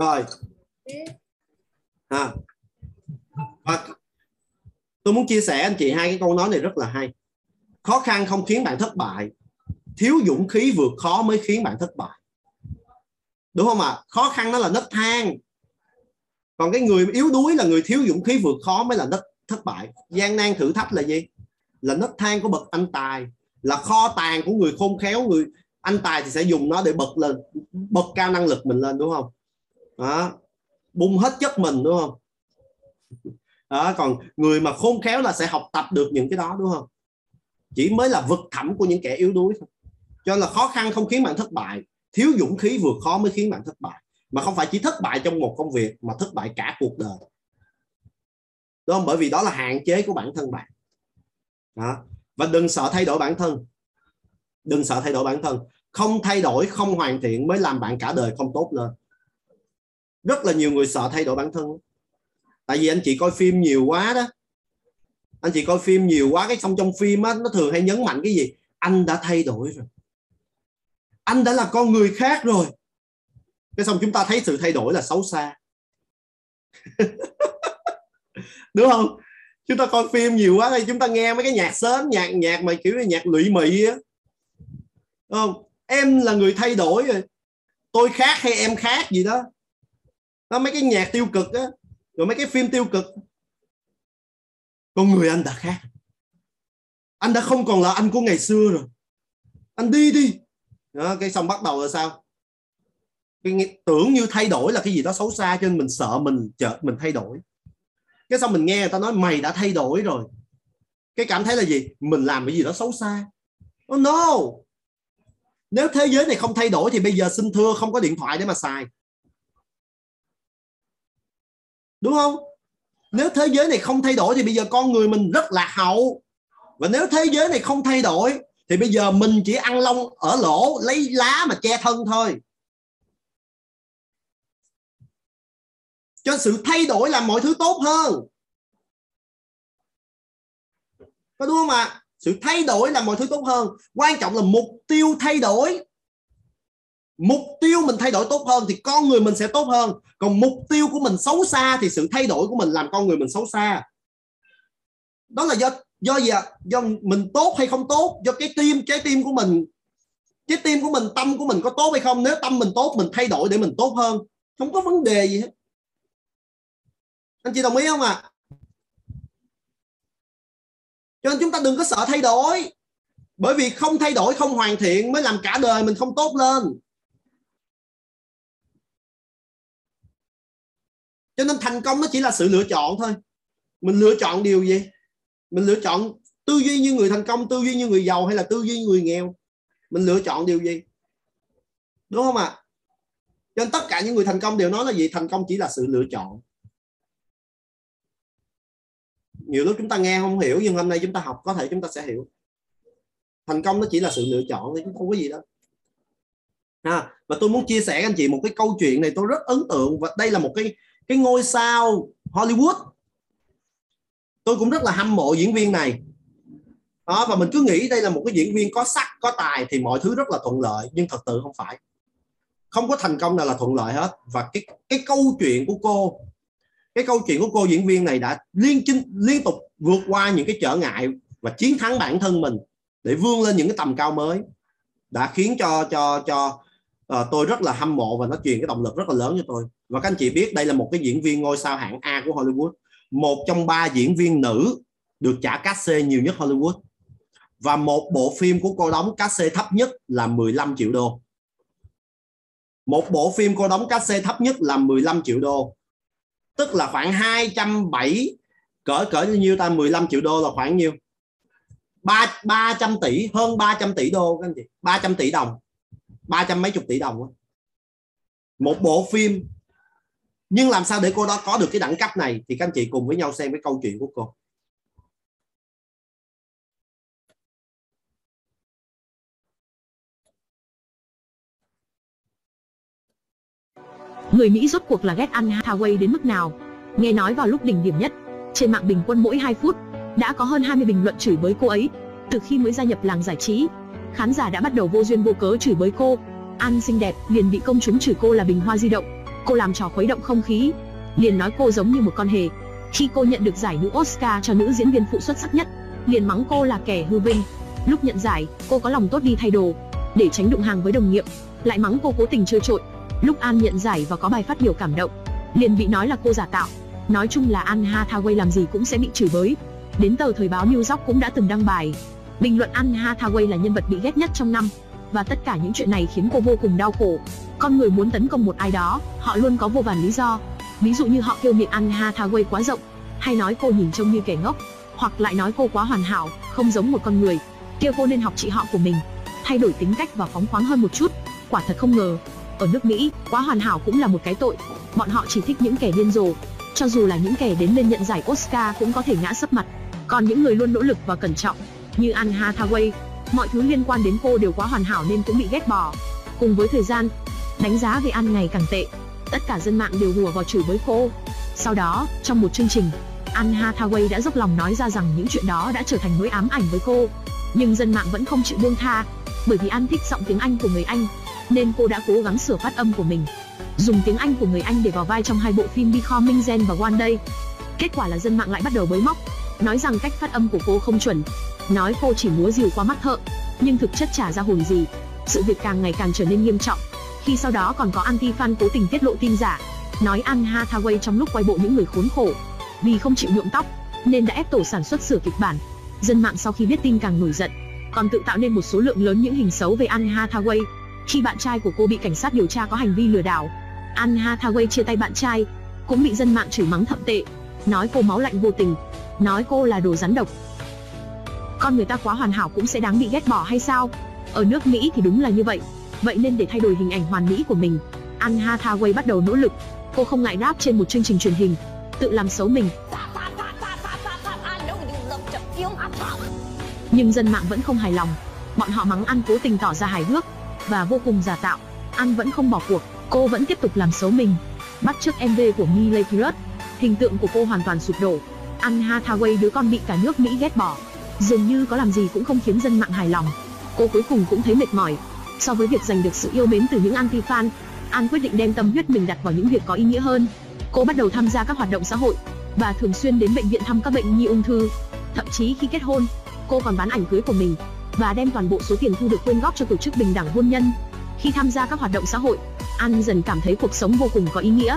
Speaker 1: Rồi. À. và tôi muốn chia sẻ anh chị hai cái câu nói này rất là hay. Khó khăn không khiến bạn thất bại thiếu dũng khí vượt khó mới khiến bạn thất bại. Đúng không ạ? Khó khăn nó là nấc thang. Còn cái người yếu đuối là người thiếu dũng khí vượt khó mới là nấc thất bại. Gian nan thử thách là gì là nấc thang của bậc anh tài, là kho tàng của người khôn khéo, người anh tài thì sẽ dùng nó để bật lên, bật cao năng lực mình lên, đúng không? Đó. Bung hết chất mình, đúng không? Đó, còn người mà khôn khéo là sẽ học tập được những cái đó, đúng không? Chỉ mới là vực thẳm của những kẻ yếu đuối thôi. Cho nên là khó khăn không khiến bạn thất bại, thiếu dũng khí vượt khó mới khiến bạn thất bại. Mà không phải chỉ thất bại trong một công việc mà thất bại cả cuộc đời. Đúng không? Bởi vì đó là hạn chế của bản thân bạn đó. Và đừng sợ thay đổi bản thân. Đừng sợ thay đổi bản thân. Không thay đổi, không hoàn thiện mới làm bạn cả đời không tốt lên rất là nhiều người sợ thay đổi bản thân. Tại vì anh chị coi phim nhiều quá đó. Anh chị coi phim nhiều quá, cái xong trong phim á, nó thường hay nhấn mạnh cái gì? Anh đã thay đổi rồi. Anh đã là con người khác rồi. Cái xong chúng ta thấy sự thay đổi là xấu xa. Đúng không? Chúng ta coi phim nhiều quá thì chúng ta nghe mấy cái nhạc sến nhạc nhạc mà kiểu nhạc lụy mị á. Không? Em là người thay đổi rồi. Tôi khác hay em khác gì đó. Đó mấy cái nhạc tiêu cực á. Rồi mấy cái phim tiêu cực. Con người anh đã khác. Anh đã không còn là anh của ngày xưa rồi. Anh đi đi. Đó, cái xong bắt đầu là sao? Cái tưởng như thay đổi là cái gì đó xấu xa cho nên mình sợ mình chợt mình thay đổi cái xong mình nghe người ta nói mày đã thay đổi rồi. Cái cảm thấy là gì? Mình làm cái gì đó xấu xa. Oh no. Nếu thế giới này không thay đổi thì bây giờ xin thưa không có điện thoại để mà xài. Đúng không? Nếu thế giới này không thay đổi thì bây giờ con người mình rất lạc hậu. Và nếu thế giới này không thay đổi thì bây giờ mình chỉ ăn lông ở lỗ, lấy lá mà che thân thôi. Cho sự thay đổi làm mọi thứ tốt hơn. Có đúng không ạ? Sự thay đổi làm mọi thứ tốt hơn. Quan trọng là mục tiêu thay đổi. Mục tiêu mình thay đổi tốt hơn thì con người mình sẽ tốt hơn. Còn mục tiêu của mình xấu xa thì sự thay đổi của mình làm con người mình xấu xa. Đó là do do gì ạ? Do mình tốt hay không tốt? Do cái tim, trái tim của mình, trái tim của mình, tâm của mình có tốt hay không? Nếu tâm mình tốt, mình thay đổi để mình tốt hơn. Không có vấn đề gì hết anh chị đồng ý không ạ? À? cho nên chúng ta đừng có sợ thay đổi. Bởi vì không thay đổi, không hoàn thiện mới làm cả đời mình không tốt lên. Cho nên thành công nó chỉ là sự lựa chọn thôi. Mình lựa chọn điều gì? Mình lựa chọn tư duy như người thành công, tư duy như người giàu hay là tư duy như người nghèo? Mình lựa chọn điều gì? Đúng không ạ? À? cho nên tất cả những người thành công đều nói là gì? Thành công chỉ là sự lựa chọn nhiều lúc chúng ta nghe không hiểu, nhưng hôm nay chúng ta học, có thể chúng ta sẽ hiểu. Thành công nó chỉ là sự lựa chọn thôi, chứ không có gì đó ha, và tôi muốn chia sẻ với anh chị một cái câu chuyện này tôi rất ấn tượng, và đây là một cái cái ngôi sao Hollywood. Tôi cũng rất là hâm mộ diễn viên này. Đó, và mình cứ nghĩ đây là một cái diễn viên có sắc, có tài thì mọi thứ rất là thuận lợi, nhưng thật sự không phải. Không có thành công nào là thuận lợi hết. Và cái cái câu chuyện của cô cái câu chuyện của cô diễn viên này đã liên chinh liên tục vượt qua những cái trở ngại và chiến thắng bản thân mình để vươn lên những cái tầm cao mới. Đã khiến cho cho cho uh, tôi rất là hâm mộ và nó truyền cái động lực rất là lớn cho tôi. Và các anh chị biết đây là một cái diễn viên ngôi sao hạng A của Hollywood. Một trong ba diễn viên nữ được trả cát xê nhiều nhất Hollywood. Và một bộ phim của cô đóng cát xê thấp nhất là 15 triệu đô. Một bộ phim cô đóng cát xê thấp nhất là 15 triệu đô tức là khoảng 207 cỡ cỡ như nhiêu ta? 15 triệu đô là khoảng nhiêu? 3 300 tỷ, hơn 300 tỷ đô các anh chị. 300 tỷ đồng. 300 mấy chục tỷ đồng đó. một bộ phim. Nhưng làm sao để cô đó có được cái đẳng cấp này? Thì các anh chị cùng với nhau xem cái câu chuyện của cô.
Speaker 2: Người Mỹ rốt cuộc là ghét Anne Hathaway đến mức nào? Nghe nói vào lúc đỉnh điểm nhất, trên mạng bình quân mỗi 2 phút đã có hơn 20 bình luận chửi bới cô ấy. Từ khi mới gia nhập làng giải trí, khán giả đã bắt đầu vô duyên vô cớ chửi bới cô. An xinh đẹp liền bị công chúng chửi cô là bình hoa di động. Cô làm trò khuấy động không khí, liền nói cô giống như một con hề. Khi cô nhận được giải nữ Oscar cho nữ diễn viên phụ xuất sắc nhất, liền mắng cô là kẻ hư vinh. Lúc nhận giải, cô có lòng tốt đi thay đồ, để tránh đụng hàng với đồng nghiệp, lại mắng cô cố tình chơi trội, Lúc An nhận giải và có bài phát biểu cảm động, liền bị nói là cô giả tạo. Nói chung là An Hathaway làm gì cũng sẽ bị chửi bới. Đến tờ thời báo New York cũng đã từng đăng bài bình luận Anne Hathaway là nhân vật bị ghét nhất trong năm. Và tất cả những chuyện này khiến cô vô cùng đau khổ. Con người muốn tấn công một ai đó, họ luôn có vô vàn lý do. Ví dụ như họ kêu miệng Anne Hathaway quá rộng, hay nói cô nhìn trông như kẻ ngốc, hoặc lại nói cô quá hoàn hảo, không giống một con người. Kêu cô nên học chị họ của mình, thay đổi tính cách và phóng khoáng hơn một chút. Quả thật không ngờ, ở nước Mỹ, quá hoàn hảo cũng là một cái tội. Bọn họ chỉ thích những kẻ điên rồ. Cho dù là những kẻ đến lên nhận giải Oscar cũng có thể ngã sấp mặt. Còn những người luôn nỗ lực và cẩn trọng, như Anne Hathaway, mọi thứ liên quan đến cô đều quá hoàn hảo nên cũng bị ghét bỏ. Cùng với thời gian, đánh giá về Anne ngày càng tệ, tất cả dân mạng đều hùa vào chửi với cô. Sau đó, trong một chương trình, Anne Hathaway đã dốc lòng nói ra rằng những chuyện đó đã trở thành nỗi ám ảnh với cô. Nhưng dân mạng vẫn không chịu buông tha, bởi vì Anne thích giọng tiếng Anh của người Anh, nên cô đã cố gắng sửa phát âm của mình. Dùng tiếng Anh của người Anh để vào vai trong hai bộ phim Becoming Zen và One Day. Kết quả là dân mạng lại bắt đầu bới móc, nói rằng cách phát âm của cô không chuẩn, nói cô chỉ múa rìu qua mắt thợ, nhưng thực chất chả ra hồn gì. Sự việc càng ngày càng trở nên nghiêm trọng, khi sau đó còn có anti-fan cố tình tiết lộ tin giả, nói Anne Hathaway trong lúc quay bộ những người khốn khổ, vì không chịu nhuộm tóc, nên đã ép tổ sản xuất sửa kịch bản. Dân mạng sau khi biết tin càng nổi giận, còn tự tạo nên một số lượng lớn những hình xấu về Anne Hathaway. Khi bạn trai của cô bị cảnh sát điều tra có hành vi lừa đảo, Anne Hathaway chia tay bạn trai, cũng bị dân mạng chửi mắng thậm tệ, nói cô máu lạnh vô tình, nói cô là đồ rắn độc. Con người ta quá hoàn hảo cũng sẽ đáng bị ghét bỏ hay sao? Ở nước Mỹ thì đúng là như vậy. Vậy nên để thay đổi hình ảnh hoàn mỹ của mình, Anne Hathaway bắt đầu nỗ lực. Cô không ngại đáp trên một chương trình truyền hình, tự làm xấu mình. Nhưng dân mạng vẫn không hài lòng. Bọn họ mắng ăn cố tình tỏ ra hài hước và vô cùng giả tạo. An vẫn không bỏ cuộc, cô vẫn tiếp tục làm xấu mình. Bắt chước MV của Miley Cyrus, hình tượng của cô hoàn toàn sụp đổ. Anne Hathaway đứa con bị cả nước Mỹ ghét bỏ, dường như có làm gì cũng không khiến dân mạng hài lòng. Cô cuối cùng cũng thấy mệt mỏi. So với việc giành được sự yêu mến từ những anti-fan, An quyết định đem tâm huyết mình đặt vào những việc có ý nghĩa hơn. Cô bắt đầu tham gia các hoạt động xã hội và thường xuyên đến bệnh viện thăm các bệnh nhi ung thư. Thậm chí khi kết hôn, cô còn bán ảnh cưới của mình và đem toàn bộ số tiền thu được quyên góp cho tổ chức bình đẳng hôn nhân. Khi tham gia các hoạt động xã hội, An dần cảm thấy cuộc sống vô cùng có ý nghĩa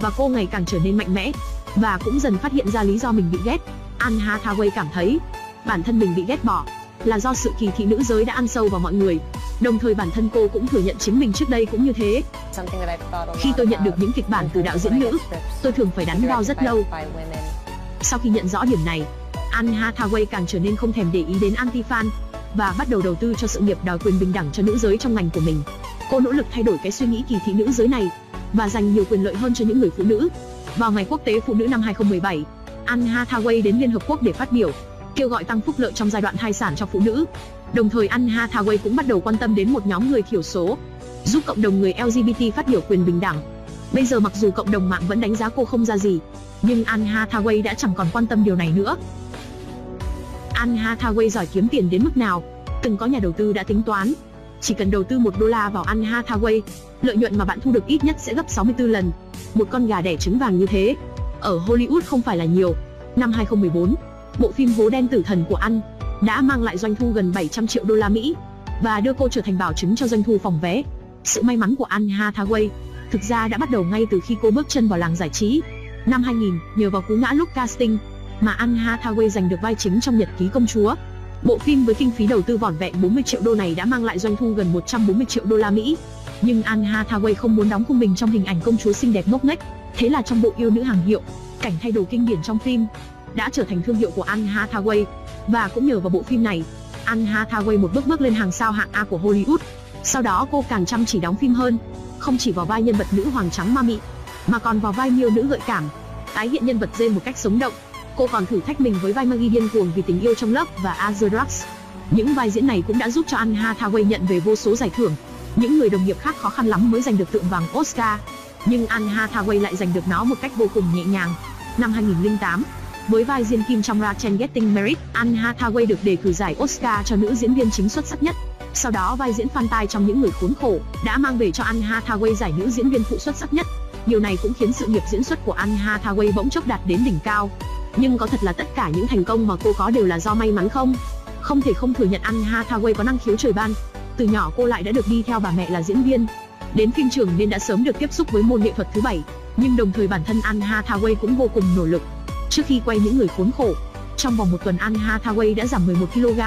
Speaker 2: và cô ngày càng trở nên mạnh mẽ và cũng dần phát hiện ra lý do mình bị ghét. Anne Hathaway cảm thấy bản thân mình bị ghét bỏ là do sự kỳ thị nữ giới đã ăn sâu vào mọi người. Đồng thời bản thân cô cũng thừa nhận chính mình trước đây cũng như thế. Khi tôi nhận được những kịch bản từ đạo diễn nữ, tôi thường phải đắn đo rất lâu. Sau khi nhận rõ điểm này, Anne Hathaway càng trở nên không thèm để ý đến anti-fan và bắt đầu đầu tư cho sự nghiệp đòi quyền bình đẳng cho nữ giới trong ngành của mình. Cô nỗ lực thay đổi cái suy nghĩ kỳ thị nữ giới này và dành nhiều quyền lợi hơn cho những người phụ nữ. Vào ngày quốc tế phụ nữ năm 2017, Anne Hathaway đến Liên Hợp Quốc để phát biểu, kêu gọi tăng phúc lợi trong giai đoạn thai sản cho phụ nữ. Đồng thời Anne Hathaway cũng bắt đầu quan tâm đến một nhóm người thiểu số, giúp cộng đồng người LGBT phát biểu quyền bình đẳng. Bây giờ mặc dù cộng đồng mạng vẫn đánh giá cô không ra gì, nhưng Anne Hathaway đã chẳng còn quan tâm điều này nữa. Anne Hathaway giỏi kiếm tiền đến mức nào, từng có nhà đầu tư đã tính toán. Chỉ cần đầu tư 1 đô la vào Anne Hathaway, lợi nhuận mà bạn thu được ít nhất sẽ gấp 64 lần. Một con gà đẻ trứng vàng như thế, ở Hollywood không phải là nhiều. Năm 2014, bộ phim Hố đen tử thần của Anne đã mang lại doanh thu gần 700 triệu đô la Mỹ và đưa cô trở thành bảo chứng cho doanh thu phòng vé. Sự may mắn của Anne Hathaway thực ra đã bắt đầu ngay từ khi cô bước chân vào làng giải trí. Năm 2000, nhờ vào cú ngã lúc casting mà Anne Hathaway giành được vai chính trong Nhật ký công chúa. Bộ phim với kinh phí đầu tư vỏn vẹn 40 triệu đô này đã mang lại doanh thu gần 140 triệu đô la Mỹ. Nhưng Anne Hathaway không muốn đóng khung mình trong hình ảnh công chúa xinh đẹp ngốc nghếch, thế là trong bộ yêu nữ hàng hiệu, cảnh thay đồ kinh điển trong phim đã trở thành thương hiệu của Anne Hathaway và cũng nhờ vào bộ phim này, Anne Hathaway một bước bước lên hàng sao hạng A của Hollywood. Sau đó cô càng chăm chỉ đóng phim hơn, không chỉ vào vai nhân vật nữ hoàng trắng ma mị, mà còn vào vai miêu nữ gợi cảm, tái hiện nhân vật Jane một cách sống động. Cô còn thử thách mình với vai Maggie điên cuồng vì tình yêu trong lớp và Azure Drugs. Những vai diễn này cũng đã giúp cho Anne Hathaway nhận về vô số giải thưởng. Những người đồng nghiệp khác khó khăn lắm mới giành được tượng vàng Oscar, nhưng Anne Hathaway lại giành được nó một cách vô cùng nhẹ nhàng. Năm 2008, với vai diễn Kim trong Rachel Getting Married, Anne Hathaway được đề cử giải Oscar cho nữ diễn viên chính xuất sắc nhất. Sau đó vai diễn Phan Tai trong Những người khốn khổ đã mang về cho Anne Hathaway giải nữ diễn viên phụ xuất sắc nhất. Điều này cũng khiến sự nghiệp diễn xuất của Anne Hathaway bỗng chốc đạt đến đỉnh cao. Nhưng có thật là tất cả những thành công mà cô có đều là do may mắn không? Không thể không thừa nhận Anne Hathaway có năng khiếu trời ban. Từ nhỏ cô lại đã được đi theo bà mẹ là diễn viên. Đến phim trường nên đã sớm được tiếp xúc với môn nghệ thuật thứ bảy, nhưng đồng thời bản thân Anne Hathaway cũng vô cùng nỗ lực. Trước khi quay những người khốn khổ, trong vòng một tuần Anne Hathaway đã giảm 11 kg,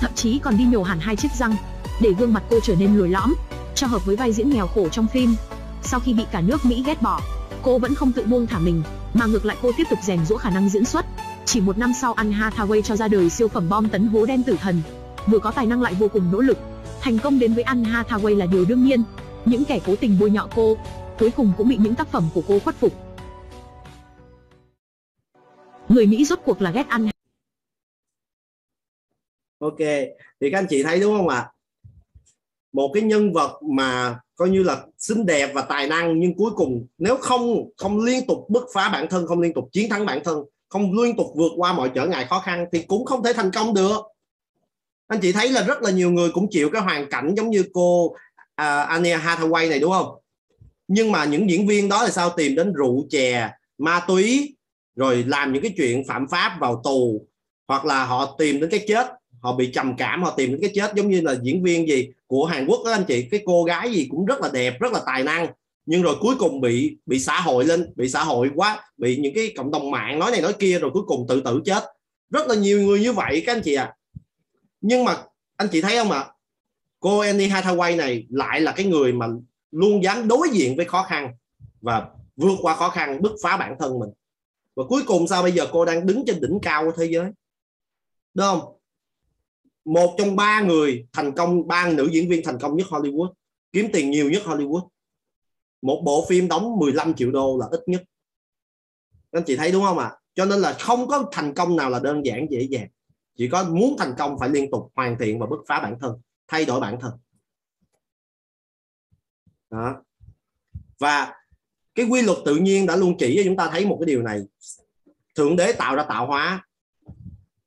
Speaker 2: thậm chí còn đi nhổ hẳn hai chiếc răng để gương mặt cô trở nên lồi lõm, cho hợp với vai diễn nghèo khổ trong phim. Sau khi bị cả nước Mỹ ghét bỏ, cô vẫn không tự buông thả mình, mà ngược lại cô tiếp tục rèn rũa khả năng diễn xuất. Chỉ một năm sau Anne Hathaway cho ra đời siêu phẩm bom tấn hố đen tử thần, vừa có tài năng lại vô cùng nỗ lực. Thành công đến với Anne Hathaway là điều đương nhiên. Những kẻ cố tình bôi nhọ cô, cuối cùng cũng bị những tác phẩm của cô khuất phục. người Mỹ rốt cuộc là ghét ăn
Speaker 1: ok thì các anh chị thấy đúng không ạ một cái nhân vật mà coi như là xinh đẹp và tài năng nhưng cuối cùng nếu không không liên tục bứt phá bản thân không liên tục chiến thắng bản thân không liên tục vượt qua mọi trở ngại khó khăn thì cũng không thể thành công được. Anh chị thấy là rất là nhiều người cũng chịu cái hoàn cảnh giống như cô à, uh, Ania Hathaway này đúng không? Nhưng mà những diễn viên đó là sao? Tìm đến rượu chè ma túy rồi làm những cái chuyện phạm pháp vào tù hoặc là họ tìm đến cái chết họ bị trầm cảm, họ tìm đến cái chết giống như là diễn viên gì của Hàn Quốc đó anh chị. Cái cô gái gì cũng rất là đẹp, rất là tài năng. Nhưng rồi cuối cùng bị bị xã hội lên, bị xã hội quá, bị những cái cộng đồng mạng nói này nói kia rồi cuối cùng tự tử chết. Rất là nhiều người như vậy các anh chị ạ. À. nhưng mà anh chị thấy không ạ? À? cô Annie Hathaway này lại là cái người mà luôn dám đối diện với khó khăn và vượt qua khó khăn, bứt phá bản thân mình. Và cuối cùng sao bây giờ cô đang đứng trên đỉnh cao của thế giới? Đúng không? Một trong ba người thành công, ba nữ diễn viên thành công nhất Hollywood, kiếm tiền nhiều nhất Hollywood. Một bộ phim đóng 15 triệu đô là ít nhất. Anh chị thấy đúng không ạ? À? cho nên là không có thành công nào là đơn giản, dễ dàng. Chỉ có muốn thành công phải liên tục hoàn thiện và bứt phá bản thân, thay đổi bản thân. Đó. Và cái quy luật tự nhiên đã luôn chỉ cho chúng ta thấy một cái điều này. Thượng đế tạo ra tạo hóa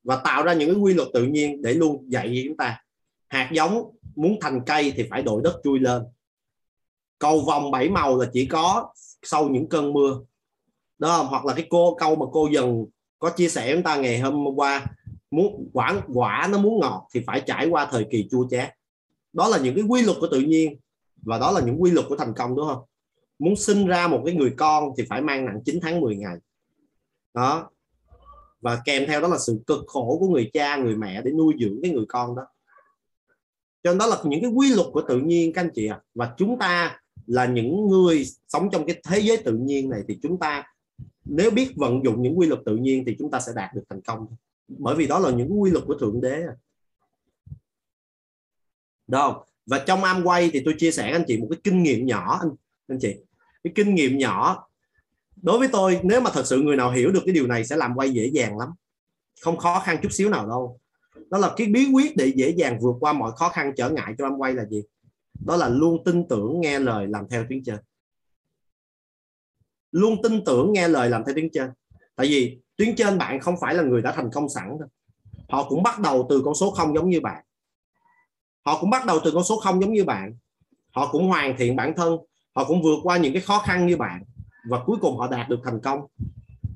Speaker 1: và tạo ra những cái quy luật tự nhiên để luôn dạy cho chúng ta. Hạt giống muốn thành cây thì phải đổi đất chui lên. Cầu vòng bảy màu là chỉ có sau những cơn mưa. Đó, hoặc là cái cô, câu mà cô dần có chia sẻ chúng ta ngày hôm qua, muốn quả quả nó muốn ngọt thì phải trải qua thời kỳ chua chát. Đó là những cái quy luật của tự nhiên và đó là những quy luật của thành công, đúng không? Muốn sinh ra một cái người con thì phải mang nặng 9 tháng 10 ngày. Đó và kèm theo đó là sự cực khổ của người cha, người mẹ để nuôi dưỡng cái người con đó cho nên đó là những cái quy luật của tự nhiên, các anh chị ạ à. và chúng ta là những người sống trong cái thế giới tự nhiên này thì chúng ta, nếu biết vận dụng những quy luật tự nhiên thì chúng ta sẽ đạt được thành công bởi vì đó là những quy luật của thượng đế à. đâu và trong am quay thì tôi chia sẻ anh chị một cái kinh nghiệm nhỏ anh anh chị cái kinh nghiệm nhỏ đối với tôi, nếu mà thật sự người nào hiểu được cái điều này sẽ làm quay dễ dàng lắm. Không khó khăn chút xíu nào đâu. Đó là cái bí quyết để dễ dàng vượt qua mọi khó khăn trở ngại cho quay là gì? Đó là luôn tin tưởng nghe lời làm theo tuyến trên. Luôn tin tưởng nghe lời làm theo tuyến trên. Tại vì tuyến trên bạn không phải là người đã thành công sẵn đâu. Họ cũng bắt đầu từ con số không giống như bạn. Họ cũng bắt đầu từ con số không giống như bạn. Họ cũng hoàn thiện bản thân. Họ cũng vượt qua những cái khó khăn như bạn và cuối cùng họ đạt được thành công.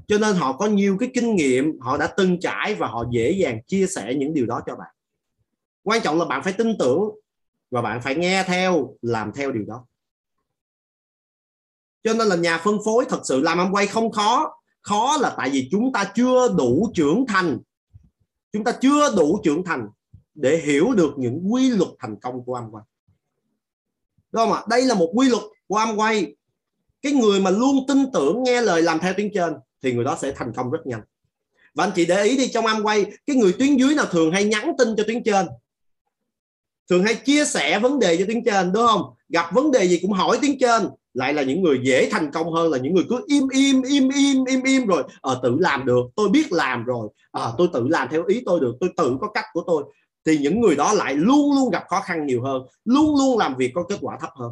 Speaker 1: Cho nên họ có nhiều cái kinh nghiệm, họ đã từng trải và họ dễ dàng chia sẻ những điều đó cho bạn. Quan trọng là bạn phải tin tưởng và bạn phải nghe theo, làm theo điều đó. Cho nên là nhà phân phối thật sự làm ăn quay không khó. Khó là tại vì chúng ta chưa đủ trưởng thành. Chúng ta chưa đủ trưởng thành để hiểu được những quy luật thành công của Amway đúng không ạ? Đây là một quy luật của Amway cái người mà luôn tin tưởng nghe lời làm theo tuyến trên thì người đó sẽ thành công rất nhanh. Và anh chị để ý đi trong am quay cái người tuyến dưới nào thường hay nhắn tin cho tuyến trên? Thường hay chia sẻ vấn đề cho tuyến trên đúng không? Gặp vấn đề gì cũng hỏi tuyến trên. Lại là những người dễ thành công hơn là những người cứ im im im im im im rồi à, tự làm được tôi biết làm rồi. À, tôi tự làm theo ý tôi được tôi tự có cách của tôi. Thì những người đó lại luôn luôn gặp khó khăn nhiều hơn luôn luôn làm việc có kết quả thấp hơn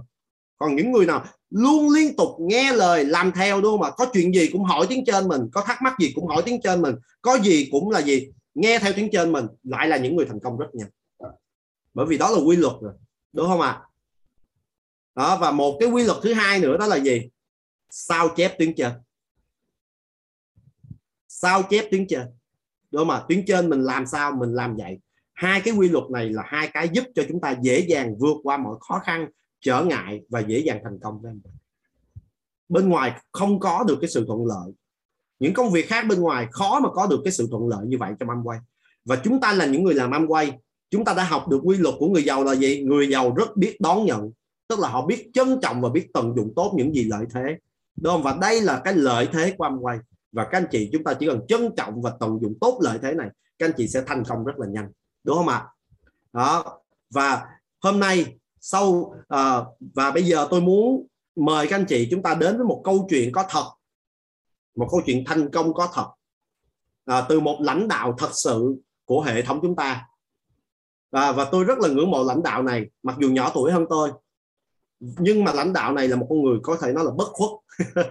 Speaker 1: còn những người nào luôn liên tục nghe lời, làm theo đúng không ạ có chuyện gì cũng hỏi tiếng trên mình, có thắc mắc gì cũng hỏi tiếng trên mình, có gì cũng là gì, nghe theo tiếng trên mình, lại là những người thành công rất nhanh. Bởi vì đó là quy luật rồi, đúng không ạ? À? đó, và một cái quy luật thứ hai nữa đó là gì? Sao chép tiếng trên. Sao chép tiếng trên. Đúng không ạ? Tiếng trên mình làm sao, mình làm vậy. Hai cái quy luật này là hai cái giúp cho chúng ta dễ dàng vượt qua mọi khó khăn trở ngại và dễ dàng thành công với bên ngoài không có được cái sự thuận lợi. Những công việc khác bên ngoài khó mà có được cái sự thuận lợi như vậy trong quay và chúng ta là những người làm quay chúng ta đã học được quy luật của người giàu là gì? Người giàu rất biết đón nhận. Tức là họ biết trân trọng và biết tận dụng tốt những gì lợi thế. Đúng không? Và đây là cái lợi thế của quay và các anh chị, chúng ta chỉ cần trân trọng và tận dụng tốt lợi thế này, các anh chị sẽ thành công rất là nhanh. Đúng không ạ? Đó. Và hôm nay sau à, và bây giờ tôi muốn mời các anh chị chúng ta đến với một câu chuyện có thật. Một câu chuyện thành công có thật. À, từ một lãnh đạo thật sự của hệ thống chúng ta. Và và tôi rất là ngưỡng mộ lãnh đạo này mặc dù nhỏ tuổi hơn tôi. Nhưng mà lãnh đạo này là một con người có thể nói là bất khuất.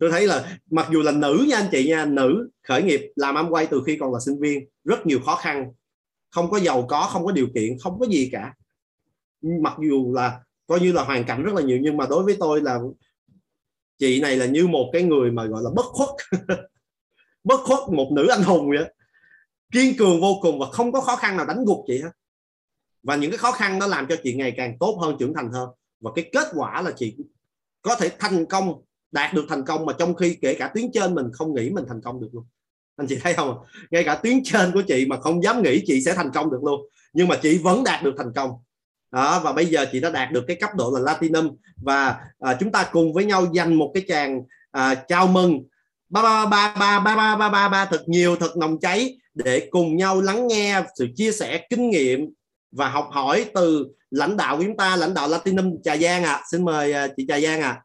Speaker 1: Tôi thấy là mặc dù là nữ nha anh chị nha nữ khởi nghiệp làm ăn quay từ khi còn là sinh viên rất nhiều khó khăn. Không có giàu có không có điều kiện không có gì cả mặc dù là coi như là hoàn cảnh rất là nhiều, nhưng mà đối với tôi là chị này là như một cái người mà gọi là bất khuất. Bất khuất một nữ anh hùng vậy kiên cường vô cùng và không có khó khăn nào đánh gục chị hết. Và những cái khó khăn nó làm cho chị ngày càng tốt hơn, trưởng thành hơn. Và cái kết quả là chị có thể thành công, đạt được thành công mà trong khi kể cả tuyến trên mình không nghĩ mình thành công được luôn. Anh chị thấy không? Ngay cả tuyến trên của chị mà không dám nghĩ chị sẽ thành công được luôn. Nhưng mà chị vẫn đạt được thành công đó và bây giờ chị đã đạt được cái cấp độ là Latinum và à, chúng ta cùng với nhau dành một cái tràng à, chào mừng ba ba ba ba ba ba ba ba ba thật nhiều thật nồng cháy để cùng nhau lắng nghe sự chia sẻ kinh nghiệm và học hỏi từ lãnh đạo của chúng ta lãnh đạo Latinum Trà Giang ạ à. xin mời uh, chị Trà Giang ạ à.